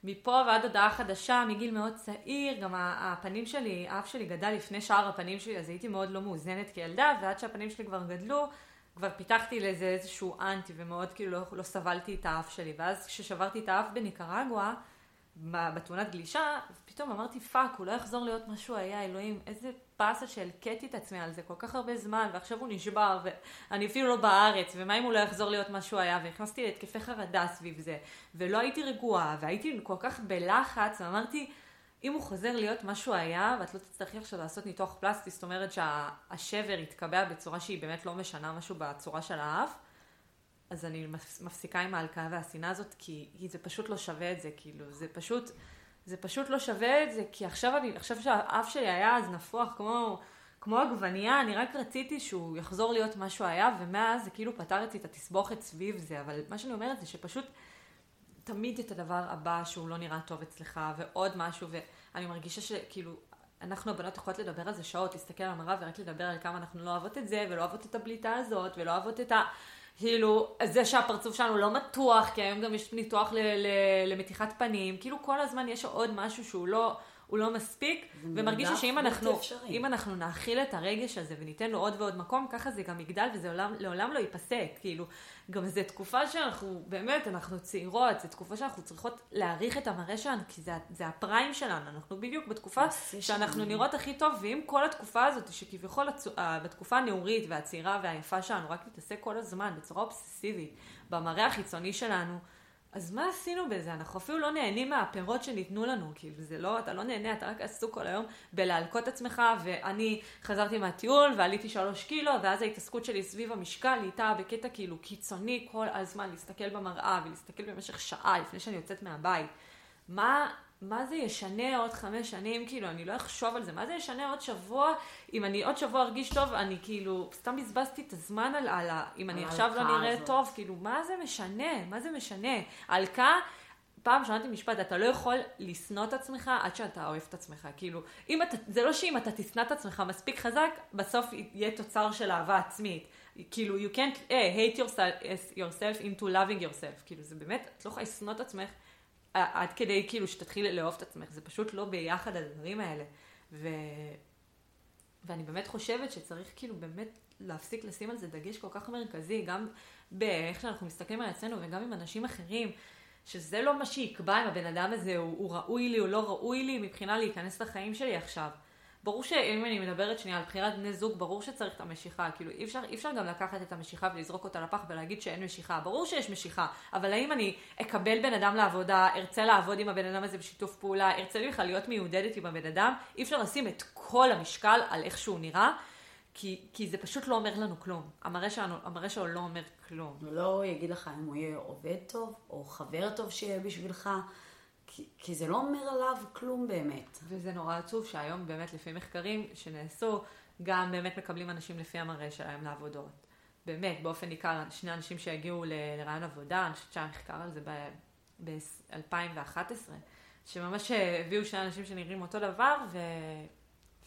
מפה ועד הודעה חדשה, מגיל מאוד צעיר, גם הפנים שלי, האף שלי גדל לפני שאר הפנים שלי, אז הייתי מאוד לא מאוזנת כילדה, ועד שהפנים שלי כבר גדלו, כבר פיתחתי לזה איזשהו אנטי, ומאוד כאילו לא, לא סבלתי את האף שלי, ואז כששברתי את האף בניקרגואה, בתאונת גלישה, פתאום אמרתי fuck, הוא לא יחזור להיות מה שהוא היה, אלוהים, איזה באסה שהלקטתי את עצמי על זה כל כך הרבה זמן, ועכשיו הוא נשבר, ואני אפילו לא בארץ, ומה אם הוא לא יחזור להיות מה שהוא היה, ונכנסתי להתקפי חרדה סביב זה, ולא הייתי רגועה, והייתי כל כך בלחץ, ואמרתי, אם הוא חוזר להיות מה שהוא היה, ואת לא תצטרכי עכשיו לעשות ניתוח פלסטי, זאת אומרת שהשבר יתקבע בצורה שהיא באמת לא משנה משהו בצורה של האף, אז אני מפסיקה עם ההלקאה והשנאה הזאת, כי, כי זה פשוט לא שווה את זה, כאילו, זה פשוט, זה פשוט לא שווה את זה, כי עכשיו אני, עכשיו שהאף שלי היה אז נפוח כמו, כמו עגבנייה, אני רק רציתי שהוא יחזור להיות מה שהוא היה, ומאז זה כאילו פתרתי את התסבוכת סביב זה, אבל מה שאני אומרת זה שפשוט תמיד את הדבר הבא שהוא לא נראה טוב אצלך, ועוד משהו, ואני מרגישה שכאילו, אנחנו הבנות יכולות לדבר על זה שעות, להסתכל על המראה ורק לדבר על כמה אנחנו לא אוהבות את זה, ולא אוהבות את הבליטה הזאת, ולא אוהבות את ה... כאילו, זה שהפרצוף שלנו לא מתוח, כי היום גם יש ניתוח למתיחת פנים, כאילו כל הזמן יש עוד משהו שהוא לא, לא מספיק, ומרגיש שאם אנחנו, אם אנחנו נאכיל את הרגש הזה וניתן לו עוד ועוד מקום, ככה זה גם יגדל וזה לעולם, לעולם לא ייפסק, כאילו, גם זו תקופה שאנחנו, באמת, אנחנו צעירות, זו תקופה שאנחנו צריכות להעריך את המראה שלנו, כי זה, זה הפריים שלנו, אנחנו בדיוק בתקופה שאנחנו נראות הכי טוב, ואם כל התקופה הזאת, שכביכול הצ... בתקופה הנעורית והצעירה והיפה שלנו, רק נתעסק כל הזמן בצורה אובססיבית במראה החיצוני שלנו, אז מה עשינו בזה? אנחנו אפילו לא נהנים מהפירות שניתנו לנו, כאילו זה לא, אתה לא נהנה, אתה רק עסוק כל היום בלהלקות עצמך, ואני חזרתי מהטיול ועליתי שלוש קילו, ואז ההתעסקות שלי סביב המשקל איתה בקטע כאילו קיצוני כל הזמן, להסתכל במראה ולהסתכל במשך שעה לפני שאני יוצאת מהבית. מה, מה זה ישנה עוד חמש שנים, כאילו, אני לא אחשוב על זה, מה זה ישנה עוד שבוע, אם אני עוד שבוע ארגיש טוב, אני כאילו, סתם בזבזתי את הזמן על, ה... אם אני עכשיו לא נראה טוב, כאילו, מה זה משנה? מה זה משנה? הלקה, פעם שמעתי משפט, אתה לא יכול לשנוא את עצמך עד שאתה אוהב את עצמך, כאילו, אם אתה, זה לא שאם אתה תשנא את עצמך מספיק חזק, בסוף יהיה תוצר של אהבה עצמית. כאילו, you can't uh, hate yourself, yourself into loving yourself, כאילו, זה באמת, את לא יכולה לשנוא את עצמך. עד כדי כאילו שתתחילי לאהוב את עצמך, זה פשוט לא ביחד הדברים האלה. ו... ואני באמת חושבת שצריך כאילו באמת להפסיק לשים על זה דגש כל כך מרכזי, גם באיך שאנחנו מסתכלים על עצמנו וגם עם אנשים אחרים, שזה לא מה שיקבע אם הבן אדם הזה הוא, הוא ראוי לי או לא ראוי לי מבחינה להיכנס לחיים שלי עכשיו. ברור שאם אני מדברת שנייה על בחירת בני זוג, ברור שצריך את המשיכה. כאילו, אי אפשר, אי אפשר גם לקחת את המשיכה ולזרוק אותה לפח ולהגיד שאין משיכה. ברור שיש משיכה, אבל האם אני אקבל בן אדם לעבודה, ארצה לעבוד עם הבן אדם הזה בשיתוף פעולה, ארצה לי בכלל להיות מיודדת עם הבן אדם, אי אפשר לשים את כל המשקל על איך שהוא נראה. כי, כי זה פשוט לא אומר לנו כלום. המראה שלנו, המראה שלו לא אומר כלום. הוא לא יגיד לך אם הוא יהיה עובד טוב, או חבר טוב שיהיה בשבילך. כי, כי זה לא אומר עליו כלום באמת. וזה נורא עצוב שהיום באמת לפי מחקרים שנעשו, גם באמת מקבלים אנשים לפי המראה שלהם לעבודות. באמת, באופן ניכר, שני אנשים שהגיעו לרעיון עבודה, אני חושבת שהיה מחקר על זה ב-2011, שממש הביאו שני אנשים שנראים אותו דבר, ו...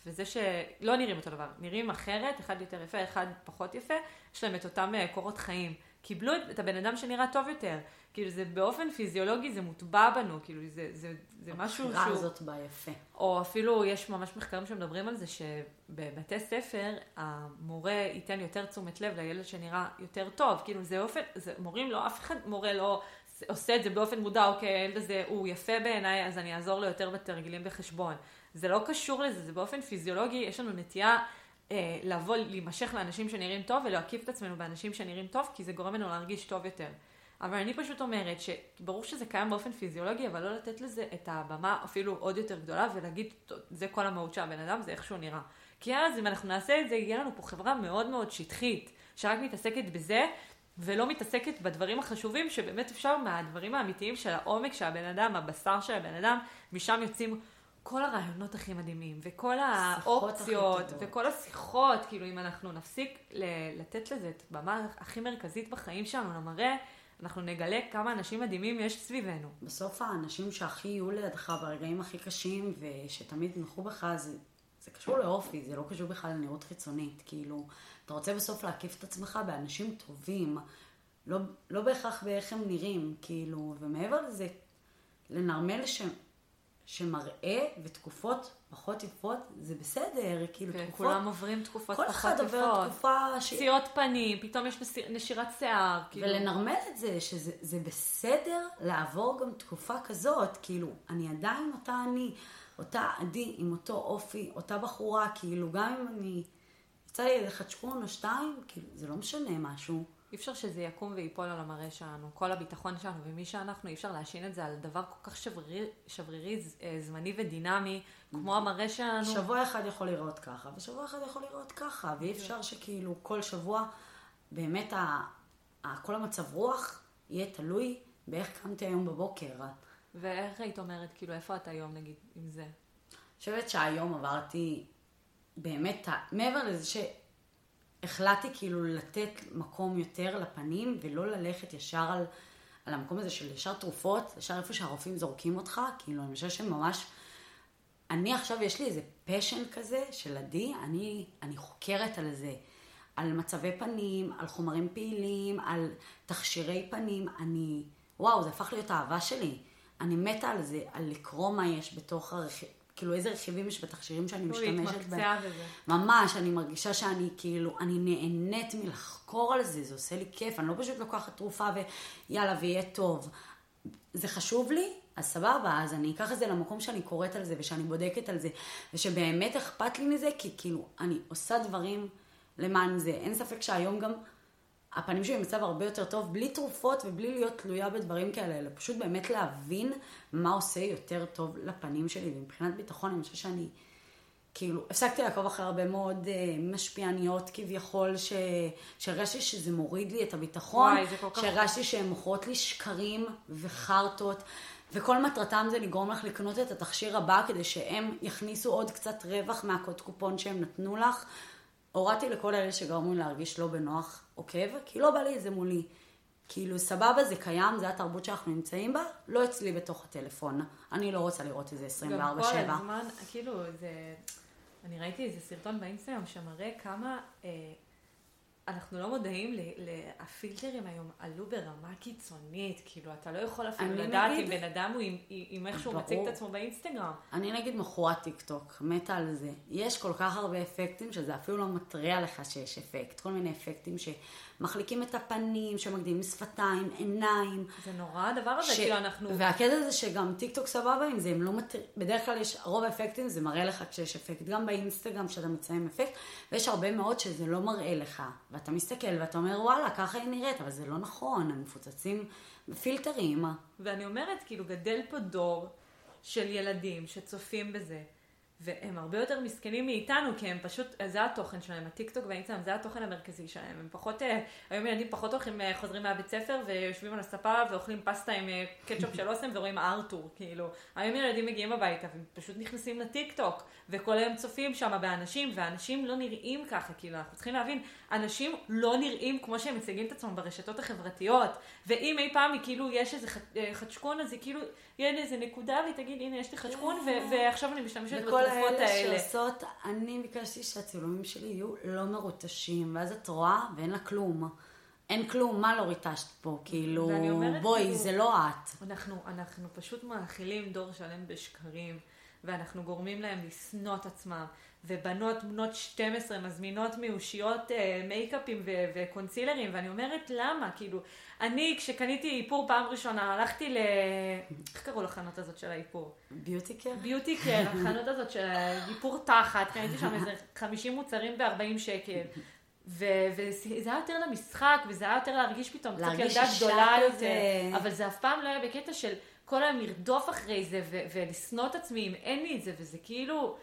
וזה שלא נראים אותו דבר, נראים אחרת, אחד יותר יפה, אחד פחות יפה, יש להם את אותם אה, קורות חיים. קיבלו את הבן אדם שנראה טוב יותר. כאילו זה באופן פיזיולוגי זה מוטבע בנו, כאילו זה, זה, זה משהו שהוא... הבחירה הזאת באה יפה. או אפילו יש ממש מחקרים שמדברים על זה שבבתי ספר המורה ייתן יותר תשומת לב לילד שנראה יותר טוב, כאילו זה אופן, זה מורים לא, אף אחד מורה לא עושה את זה באופן מודע, אוקיי, הילד הזה הוא יפה בעיניי, אז אני אעזור לו יותר בתרגילים בחשבון. זה לא קשור לזה, זה באופן פיזיולוגי, יש לנו נטייה לבוא, להימשך לאנשים שנראים טוב ולהקיף את עצמנו באנשים שנראים טוב, כי זה גורם לנו להרגיש טוב יותר. אבל אני פשוט אומרת שברור שזה קיים באופן פיזיולוגי, אבל לא לתת לזה את הבמה אפילו עוד יותר גדולה ולהגיד, זה כל המהות של הבן אדם, זה איך שהוא נראה. כי אז אם אנחנו נעשה את זה, יהיה לנו פה חברה מאוד מאוד שטחית, שרק מתעסקת בזה, ולא מתעסקת בדברים החשובים, שבאמת אפשר מהדברים האמיתיים של העומק של הבן אדם, הבשר של הבן אדם, משם יוצאים כל הרעיונות הכי מדהימים, וכל האופציות, וכל השיחות, כאילו אם אנחנו נפסיק לתת לזה את הבמה הכי מרכזית בחיים שלנו, למראה, אנחנו נגלה כמה אנשים מדהימים יש סביבנו. בסוף האנשים שהכי יהיו לידך ברגעים הכי קשים, ושתמיד יתמכו בך, זה, זה קשור לאופי, זה לא קשור בכלל לנראות חיצונית. כאילו, אתה רוצה בסוף להקיף את עצמך באנשים טובים, לא, לא בהכרח באיך הם נראים, כאילו, ומעבר לזה, לנרמל ש... שמראה ותקופות פחות יפות, זה בסדר, כאילו כן, תקופות... כולם עוברים תקופות פחות יפות. כל אחד עובר תקופה ש... פציעות פנים, פתאום יש נשירת שיער, כאילו... ולנרמל את זה, שזה בסדר לעבור גם תקופה כזאת, כאילו, אני עדיין אותה אני, אותה עדי עם אותו אופי, אותה בחורה, כאילו, גם אם אני... יצא לי איזה חדשקון או שתיים, כאילו, זה לא משנה משהו. אי אפשר שזה יקום ויפול על המראה שלנו, כל הביטחון שלנו ומי שאנחנו, אי אפשר להשין את זה על דבר כל כך שברירי, שברירי אה, זמני ודינמי, כמו המראה שלנו. שבוע אחד יכול לראות ככה, ושבוע אחד יכול לראות ככה, ואי אפשר שכאילו כל שבוע באמת ה, ה, כל המצב רוח יהיה תלוי באיך קמתי היום בבוקר. ואיך היית אומרת, כאילו, איפה את היום נגיד עם זה? אני חושבת שהיום עברתי באמת, מעבר לזה ש... החלטתי כאילו לתת מקום יותר לפנים ולא ללכת ישר על, על המקום הזה של ישר תרופות, ישר איפה שהרופאים זורקים אותך, כאילו אני חושבת שממש, אני עכשיו יש לי איזה פשן כזה של עדי, אני, אני חוקרת על זה, על מצבי פנים, על חומרים פעילים, על תכשירי פנים, אני, וואו, זה הפך להיות אהבה שלי. אני מתה על זה, על לקרוא מה יש בתוך. כאילו איזה רכיבים יש בתכשירים שאני משתמשת בהם. ממש, אני מרגישה שאני כאילו, אני נהנית מלחקור על זה, זה עושה לי כיף, אני לא פשוט לוקחת תרופה ויאללה, ויהיה טוב. זה חשוב לי, אז סבבה, אז אני אקח את זה למקום שאני קוראת על זה ושאני בודקת על זה, ושבאמת אכפת לי מזה, כי כאילו, אני עושה דברים למען זה. אין ספק שהיום גם הפנים שלי במצב הרבה יותר טוב, בלי תרופות ובלי להיות תלויה בדברים כאלה, אלא פשוט באמת להבין מה עושה יותר טוב לפנים שלי. ומבחינת ביטחון, אני חושבת שאני, כאילו, הפסקתי לעקוב אחרי הרבה מאוד uh, משפיעניות כביכול, ש... שהרגשתי שזה מוריד לי את הביטחון, וואי. שהרגשתי שהן מוכרות לי שקרים וחרטות. וכל מטרתם זה לגרום לך לקנות את התכשיר הבא כדי שהם יכניסו עוד קצת רווח מהקוד קופון שהם נתנו לך, הורדתי לכל אלה שגרמו לי להרגיש לא בנוח עוקב, כי לא בא לי את זה מולי. כאילו, סבבה, זה קיים, זה התרבות שאנחנו נמצאים בה, לא אצלי בתוך הטלפון. אני לא רוצה לראות את זה 24-7. גם כל הזמן, כאילו, זה... אני ראיתי איזה סרטון באינסטגרם שמראה כמה אה, אנחנו לא מודעים, הפילטרים היום עלו ברמה קיצונית, כאילו, אתה לא יכול אפילו לדעת נגיד, אם בן אדם הוא עם, עם איך שהוא מציג את עצמו באינסטגרם. אני נגיד מכורת טיק טוק, מתה על זה. יש כל כך הרבה אפקטים שזה אפילו לא מתריע לך שיש אפקט. כל מיני אפקטים שמחליקים את הפנים, שמגדילים שפתיים, עיניים. זה נורא הדבר הזה, ש... כאילו אנחנו... והקטע זה שגם טיק טוק סבבה עם זה, הם לא מתריע... בדרך כלל יש, רוב האפקטים זה מראה לך כשיש אפקט. גם באינסטגרם שאתה מציין אפקט, ויש הרבה מאוד שזה לא מראה לך. ואתה מסתכל ואתה אומר, וואלה, ככה היא נראית, אבל זה לא נכון, הם מפוצצים בפילטרים. ואני אומרת, כאילו, גדל פה דור של ילדים שצופים בזה. והם הרבה יותר מסכנים מאיתנו, כי הם פשוט, זה התוכן שלהם, הטיקטוק והאינסטגרם, זה התוכן המרכזי שלהם. הם פחות, אה, היום ילדים פחות הולכים, אה, חוזרים מהבית ספר ויושבים על הספה ואוכלים פסטה עם אה, קטשופ של אוסם ורואים ארתור, כאילו. היום ילדים מגיעים הביתה והם פשוט נכנסים לטיקטוק, וכל היום צופים שם באנשים, ואנשים לא נראים ככה, כאילו, אנחנו צריכים להבין, אנשים לא נראים כמו שהם מציגים את עצמם ברשתות החברתיות, ואם אי פעם כאילו יש איזה חדשקון, אז היא כאילו... יהיה לי איזה נקודה והיא תגיד, הנה, יש לי כן. ועכשיו אני משתמשת בתרופות האלה. שעושות, אני ביקשתי שהצילומים שלי יהיו לא מרוטשים, ואז את רואה ואין לה כלום. אין כלום, מה לא ריטשת פה? כאילו, בואי, כאילו, זה לא את. אנחנו, אנחנו פשוט מאכילים דור שלם בשקרים. ואנחנו גורמים להם לשנוא את עצמם, ובנות בנות 12 מזמינות מאושיות אה, מייקאפים ו- וקונסילרים, ואני אומרת למה? כאילו, אני כשקניתי איפור פעם ראשונה, הלכתי ל... איך קראו לחנות הזאת של האיפור? ביוטי קר? ביוטי קר, החנות הזאת של איפור תחת, קניתי שם איזה 50 מוצרים ב-40 שקל. ו- וזה היה יותר למשחק, וזה היה יותר להרגיש פתאום קצת ילדה גדולה. יותר, אבל זה אף פעם לא היה בקטע של כל היום לרדוף אחרי זה ו- ולשנוא את עצמי אם אין לי את זה, וזה כאילו,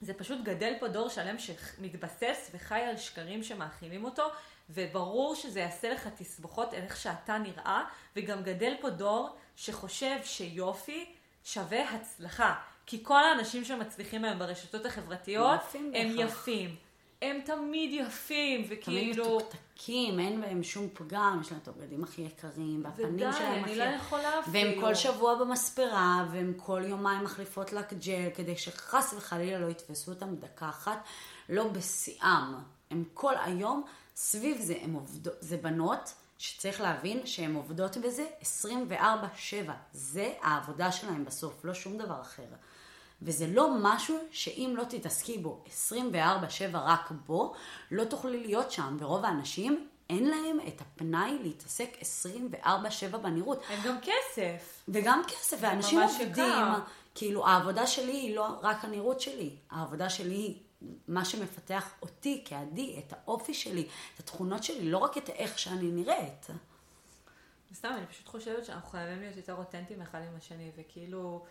זה פשוט גדל פה דור שלם שמתבסס וחי על שקרים שמאכילים אותו, וברור שזה יעשה לך תסבוכות על איך שאתה נראה, וגם גדל פה דור שחושב שיופי שווה הצלחה. כי כל האנשים שמצליחים היום ברשתות החברתיות, יפים הם בהכרח. יפים. הם תמיד יפים, תמיד וכאילו... מתוקתקים, אין בהם שום פגם, יש להם את הבגדים הכי יקרים, והפנים ודי, שלהם אני הכי... לא יכולה אפילו. והם כל שבוע במספרה, והם כל יומיים מחליפות לק ג'ל, כדי שחס וחלילה לא יתפסו אותם דקה אחת, לא בשיאם. הם כל היום סביב זה, הם עובדות, זה בנות שצריך להבין שהן עובדות בזה 24-7. זה העבודה שלהם בסוף, לא שום דבר אחר. וזה לא משהו שאם לא תתעסקי בו 24-7 רק בו, לא תוכלי להיות שם. ורוב האנשים, אין להם את הפנאי להתעסק 24-7 בנראות. הם גם כסף. וגם כסף, ואנשים עובדים. כאילו העבודה שלי היא לא רק הנראות שלי, העבודה שלי היא מה שמפתח אותי כעדי, את האופי שלי, את התכונות שלי, לא רק את איך שאני נראית. סתם, אני פשוט חושבת שאנחנו חייבים להיות יותר אותנטיים אחד עם השני, וכאילו,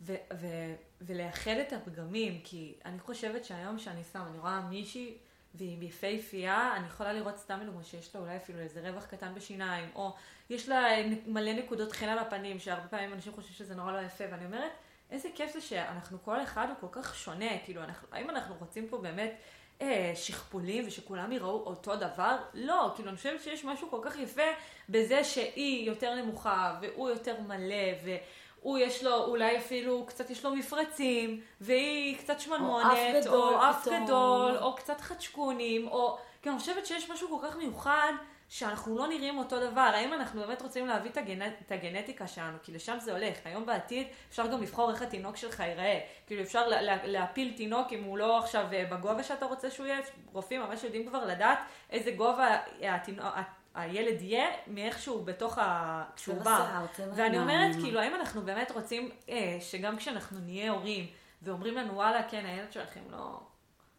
ו- ו- ולאחד את הפגמים, כי אני חושבת שהיום שאני שם, אני רואה מישהי והיא יפהפייה, אני יכולה לראות סתם לדוגמה שיש לה אולי אפילו איזה רווח קטן בשיניים, או יש לה מלא נקודות חן על הפנים, שהרבה פעמים אנשים חושבים שזה נורא לא יפה, ואני אומרת, איזה כיף זה שאנחנו כל אחד הוא כל כך שונה, כאילו, אנחנו, האם אנחנו רוצים פה באמת אה, שכפולים ושכולם יראו אותו דבר? לא, כאילו, אני חושבת שיש משהו כל כך יפה בזה שהיא יותר נמוכה, והוא יותר מלא, והוא יש לו, אולי אפילו קצת יש לו מפרצים, והיא קצת שמנמונת, אף גדול או אף. גדול, או קצת חדשקונים, או... כי אני חושבת שיש משהו כל כך מיוחד, שאנחנו לא נראים אותו דבר. האם אנחנו באמת רוצים להביא את, הגנט, את הגנטיקה שלנו? כי לשם זה הולך. היום בעתיד אפשר גם לבחור איך התינוק שלך ייראה. כאילו אפשר לה, לה, להפיל תינוק אם הוא לא עכשיו אה, בגובה שאתה רוצה שהוא יהיה. רופאים ממש יודעים כבר לדעת איזה גובה התינוק... הילד יהיה מאיך שהוא בתוך ה... כשהוא צבע בא. שיער, צבע ואני אומרת. כאילו, האם אנחנו באמת רוצים אה, שגם כשאנחנו נהיה הורים, ואומרים לנו, וואלה, כן, הילד שלכם לא...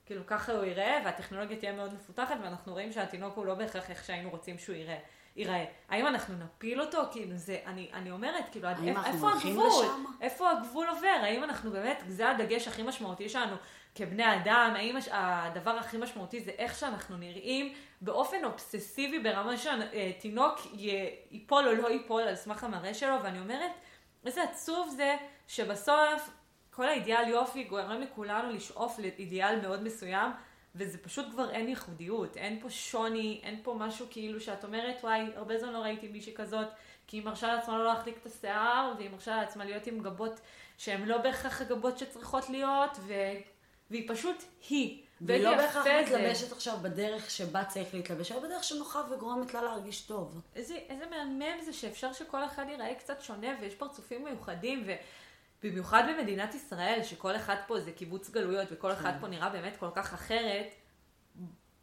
כאילו, ככה הוא יראה, והטכנולוגיה תהיה מאוד מפותחת, ואנחנו רואים שהתינוק הוא לא בהכרח איך שהיינו רוצים שהוא יראה. ייראה. האם אנחנו נפיל אותו? כאילו, זה, אני, אני אומרת, כאילו, עד- איפה הגבול? לשם? איפה הגבול עובר? האם אנחנו באמת, זה הדגש הכי משמעותי שלנו כבני אדם? האם הש- הדבר הכי משמעותי זה איך שאנחנו נראים באופן אובססיבי ברמה שתינוק ייפול או לא ייפול על סמך המראה שלו? ואני אומרת, איזה עצוב זה שבסוף כל האידיאל יופי גורם לכולנו לשאוף לאידיאל מאוד מסוים, וזה פשוט כבר אין ייחודיות, אין פה שוני, אין פה משהו כאילו שאת אומרת, וואי, הרבה זמן לא ראיתי מישהי כזאת, כי היא מרשה לעצמה לא להחליק את השיער, והיא מרשה לעצמה להיות עם גבות שהן לא בהכרח הגבות שצריכות להיות, ו... והיא פשוט היא. והיא לא בהכרח. מתלבשת עכשיו בדרך שבה צריך להתלבש, אלא בדרך שנוחה וגורמת לה להרגיש טוב. איזה, איזה מהמם זה שאפשר שכל אחד ייראה קצת שונה ויש פרצופים מיוחדים ובמיוחד במדינת ישראל שכל אחד פה זה קיבוץ גלויות וכל אחד כן. פה נראה באמת כל כך אחרת.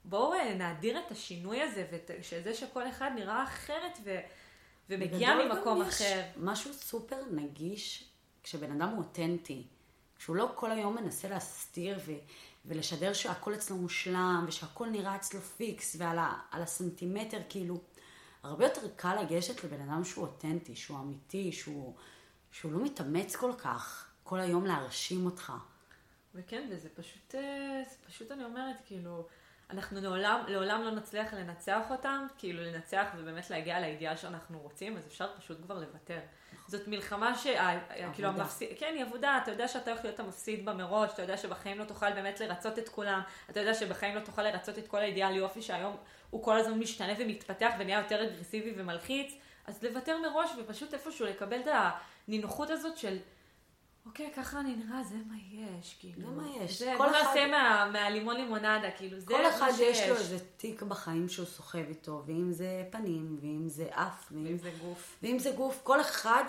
בואו אה, נאדיר את השינוי הזה ושזה שכל אחד נראה אחרת ו, ומגיע ממקום יש אחר. משהו סופר נגיש כשבן אדם הוא אותנטי. כשהוא לא כל היום מנסה להסתיר ו- ולשדר שהכל אצלו מושלם ושהכל נראה אצלו פיקס ועל ה- הסנטימטר, כאילו, הרבה יותר קל לגשת לבן אדם שהוא אותנטי, שהוא אמיתי, שהוא, שהוא לא מתאמץ כל כך, כל היום להרשים אותך. וכן, וזה פשוט, אה, זה פשוט אני אומרת, כאילו, אנחנו לעולם, לעולם לא נצליח לנצח אותם, כאילו לנצח ובאמת להגיע לאידיאל שאנחנו רוצים, אז אפשר פשוט כבר לוותר. זאת מלחמה ש... ה- ה- כאילו המפסיד, כן, היא עבודה, אתה יודע שאתה הולך להיות המפסיד בה מראש, אתה יודע שבחיים לא תוכל באמת לרצות את כולם, אתה יודע שבחיים לא תוכל לרצות את כל האידיאל יופי שהיום הוא כל הזמן משתנה ומתפתח ונהיה יותר אגרסיבי ומלחיץ, אז לוותר מראש ופשוט איפשהו לקבל את הנינוחות הזאת של... אוקיי, ככה אני נראה, זה מה יש, כאילו. זה מה יש. זה, כל אחד- מה, מהלימון לימונדה, כאילו, זה כל מה אחד שיש. יש לו איזה תיק בחיים שהוא סוחב איתו, ואם זה פנים, ואם זה אף, ואם ואם זה גוף. ואם זה גוף, כל אחד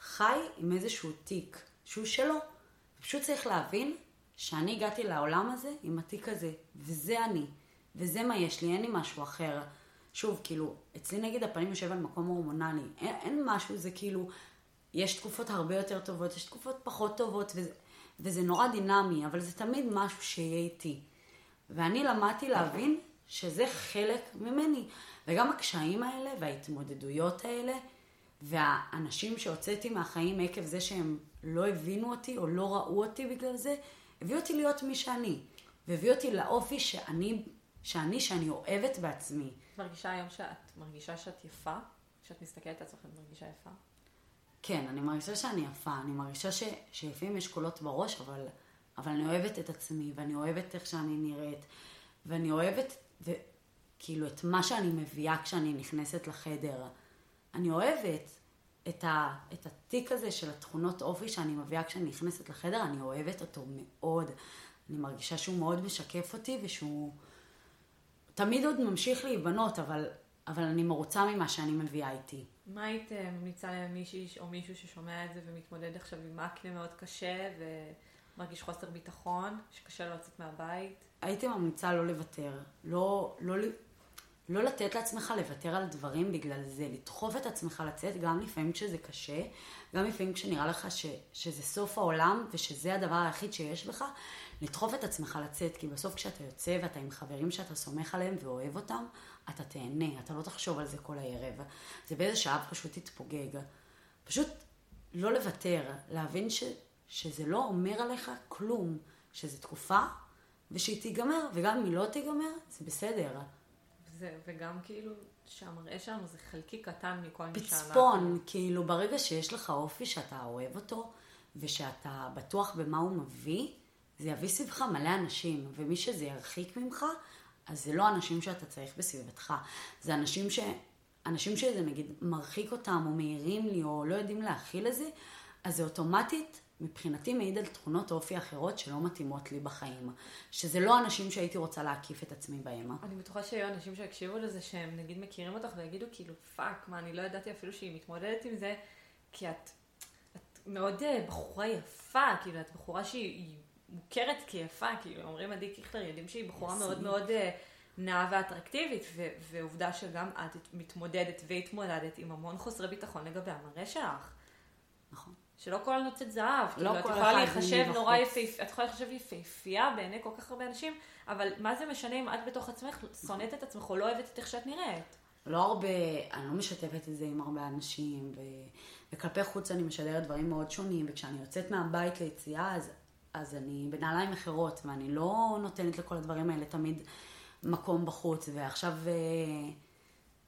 חי עם איזשהו תיק שהוא שלו. פשוט צריך להבין שאני הגעתי לעולם הזה עם התיק הזה, וזה אני, וזה מה יש לי, אין לי משהו אחר. שוב, כאילו, אצלי נגיד הפנים יושב על מקום הורמונלי, אין, אין משהו, זה כאילו, יש תקופות הרבה יותר טובות, יש תקופות פחות טובות, וזה, וזה נורא דינמי, אבל זה תמיד משהו שיהיה איתי. ואני למדתי להבין שזה חלק ממני. וגם הקשיים האלה וההתמודדויות האלה, והאנשים שהוצאתי מהחיים עקב זה שהם לא הבינו אותי או לא ראו אותי בגלל זה, הביאו אותי להיות מי שאני. והביאו אותי לאופי שאני, שאני, שאני אוהבת בעצמי. מרגישה היום שאת מרגישה שאת יפה? כשאת מסתכלת על עצמך את מרגישה יפה? כן, אני מרגישה שאני יפה. אני מרגישה ש, שלפעמים יש קולות בראש, אבל, אבל אני אוהבת את עצמי, ואני אוהבת איך שאני נראית, ואני אוהבת, וכאילו, את מה שאני מביאה כשאני נכנסת לחדר. אני אוהבת את, ה, את התיק הזה של התכונות אופי שאני מביאה כשאני נכנסת לחדר, אני אוהבת אותו מאוד. אני מרגישה שהוא מאוד משקף אותי ושהוא תמיד עוד ממשיך להיבנות, אבל, אבל אני מרוצה ממה שאני מביאה איתי. מה היית ממליצה למישהי או מישהו ששומע את זה ומתמודד עכשיו עם אקנה מאוד קשה ומרגיש חוסר ביטחון, שקשה לו לצאת מהבית? הייתי ממליצה לא לוותר. לא, לא, לא לתת לעצמך לוותר על דברים בגלל זה, לדחוף את עצמך לצאת גם לפעמים כשזה קשה, גם לפעמים כשנראה לך ש, שזה סוף העולם ושזה הדבר היחיד שיש בך, לדחוף את עצמך לצאת, כי בסוף כשאתה יוצא ואתה עם חברים שאתה סומך עליהם ואוהב אותם, אתה תהנה, אתה לא תחשוב על זה כל הערב. זה באיזה שעה פשוט תתפוגג. פשוט לא לוותר, להבין ש, שזה לא אומר עליך כלום, שזו תקופה ושהיא תיגמר, וגם אם היא לא תיגמר, זה בסדר. זה, וגם כאילו שהמראה שלנו זה חלקי קטן מכל מי שאנחנו. פצפון, כאילו ברגע שיש לך אופי שאתה אוהב אותו, ושאתה בטוח במה הוא מביא, זה יביא סביבך מלא אנשים, ומי שזה ירחיק ממך, אז זה לא אנשים שאתה צריך בסביבתך. זה אנשים ש... אנשים שזה נגיד מרחיק אותם, או מעירים לי, או לא יודעים להכיל את זה, אז זה אוטומטית מבחינתי מעיד על תכונות אופי אחרות שלא מתאימות לי בחיים. שזה לא אנשים שהייתי רוצה להקיף את עצמי בהם. אני בטוחה שיהיו אנשים שיקשיבו לזה שהם נגיד מכירים אותך ויגידו כאילו fuck, מה אני לא ידעתי אפילו שהיא מתמודדת עם זה, כי את, את מאוד אה, בחורה יפה, כאילו את בחורה שהיא מוכרת כיפה, כאילו אומרים עדי קיכלר, יודעים שהיא בחורה מאוד מאוד אה, נאה ואטרקטיבית, ו- ועובדה שגם את מתמודדת והתמודדת עם המון חוסרי ביטחון לגבי המראה שלך. שלא כל נוצאת זהב, לא כאילו, את יכולה להיחשב נורא יפהפייה, את יכולה להיחשב יפהפייה בעיני כל כך הרבה אנשים, אבל מה זה משנה אם את בתוך עצמך שונאת את עצמך או לא אוהבת את איך שאת נראית? לא הרבה, אני לא משתפת את זה עם הרבה אנשים, ו... וכלפי חוץ אני משדרת דברים מאוד שונים, וכשאני יוצאת מהבית ליציאה, אז, אז אני בנעליים אחרות, ואני לא נותנת לכל הדברים האלה תמיד מקום בחוץ, ועכשיו אה,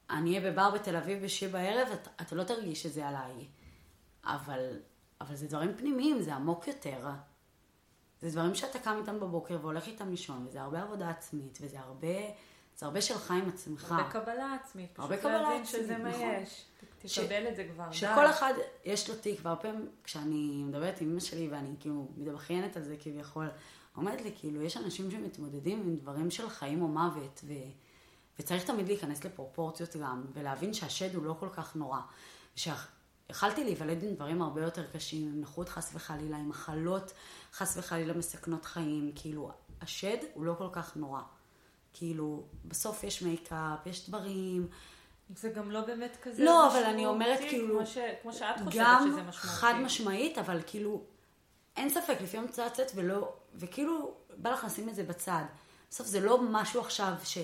אני אהיה בבר בתל אביב בשבע בערב, אתה את לא תרגיש שזה עליי. אבל אבל זה דברים פנימיים, זה עמוק יותר. זה דברים שאתה קם איתם בבוקר והולך איתם לישון, וזה הרבה עבודה עצמית, וזה הרבה, זה הרבה שלך עם עצמך. הרבה קבלה עצמית. הרבה קבלה עצמית, שזה מה נכון. יש. תקבל את זה כבר. שכל אחד יש לו תיק, והרבה פעמים כשאני מדברת עם אמא שלי ואני כאילו מתבכיינת על זה כביכול, אומרת לי, כאילו, יש אנשים שמתמודדים עם דברים של חיים או מוות, ו... וצריך תמיד להיכנס לפרופורציות גם, ולהבין שהשד הוא לא כל כך נורא. ושה... יכלתי להיוולד עם דברים הרבה יותר קשים, עם נכות חס וחלילה, עם מחלות חס וחלילה מסכנות חיים, כאילו, השד הוא לא כל כך נורא. כאילו, בסוף יש מייקאפ, יש דברים. זה גם לא באמת כזה לא, אבל אני אומרת כאילו, כמו, ש, כמו שאת חושבת שזה משמעותי. גם חד משמעית, אבל כאילו, אין ספק, לפעמים לצאת ולא, וכאילו, בא לך לשים את זה בצד. בסוף זה לא משהו עכשיו ש...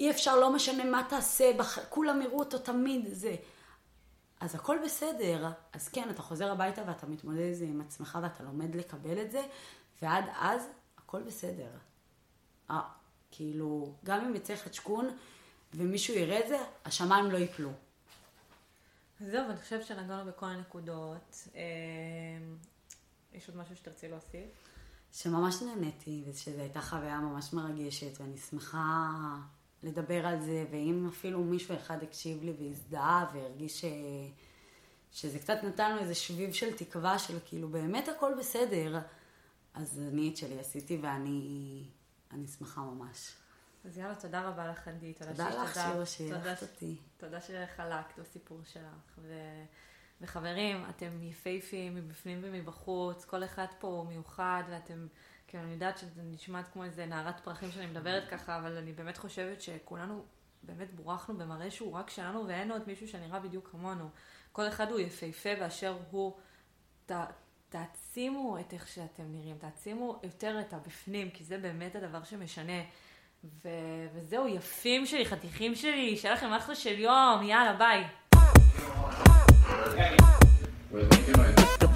אי אפשר, לא משנה מה תעשה, בח... כולם יראו אותו תמיד, זה. אז הכל בסדר. אז כן, אתה חוזר הביתה ואתה מתמודד עם זה עם עצמך ואתה לומד לקבל את זה, ועד אז הכל בסדר. אה, כאילו, גם אם יצא חדשקון ומישהו יראה את זה, השמיים לא ייפלו. זהו, ואני חושבת שנגענו בכל הנקודות. אה, יש עוד משהו שתרצי להוסיף? שממש נהניתי, ושזו הייתה חוויה ממש מרגשת, ואני שמחה לדבר על זה, ואם אפילו מישהו אחד הקשיב לי והזדהה והרגיש ש... שזה קצת נתן לו איזה שביב של תקווה של כאילו באמת הכל בסדר, אז אני את שלי עשיתי ואני אני שמחה ממש. אז יאללה, תודה רבה לך, עדי. תודה לך, שירה, שאירחת אותי. תודה שחלקת בסיפור שלך. ו... וחברים, אתם יפייפים מבפנים ומבחוץ, כל אחד פה הוא מיוחד, ואתם, כאילו, אני יודעת שזה נשמעת כמו איזה נערת פרחים שאני מדברת ככה, אבל אני באמת חושבת שכולנו באמת בורחנו במראה שהוא רק שלנו, ואין עוד מישהו שנראה בדיוק כמונו. כל אחד הוא יפהפה באשר הוא. ת, תעצימו את איך שאתם נראים, תעצימו יותר את הבפנים, כי זה באמת הדבר שמשנה. ו... וזהו, יפים שלי, חתיכים שלי, שיהיה לכם אחלה של יום, יאללה, ביי.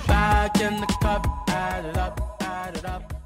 Back in the cup, add it up, add it up.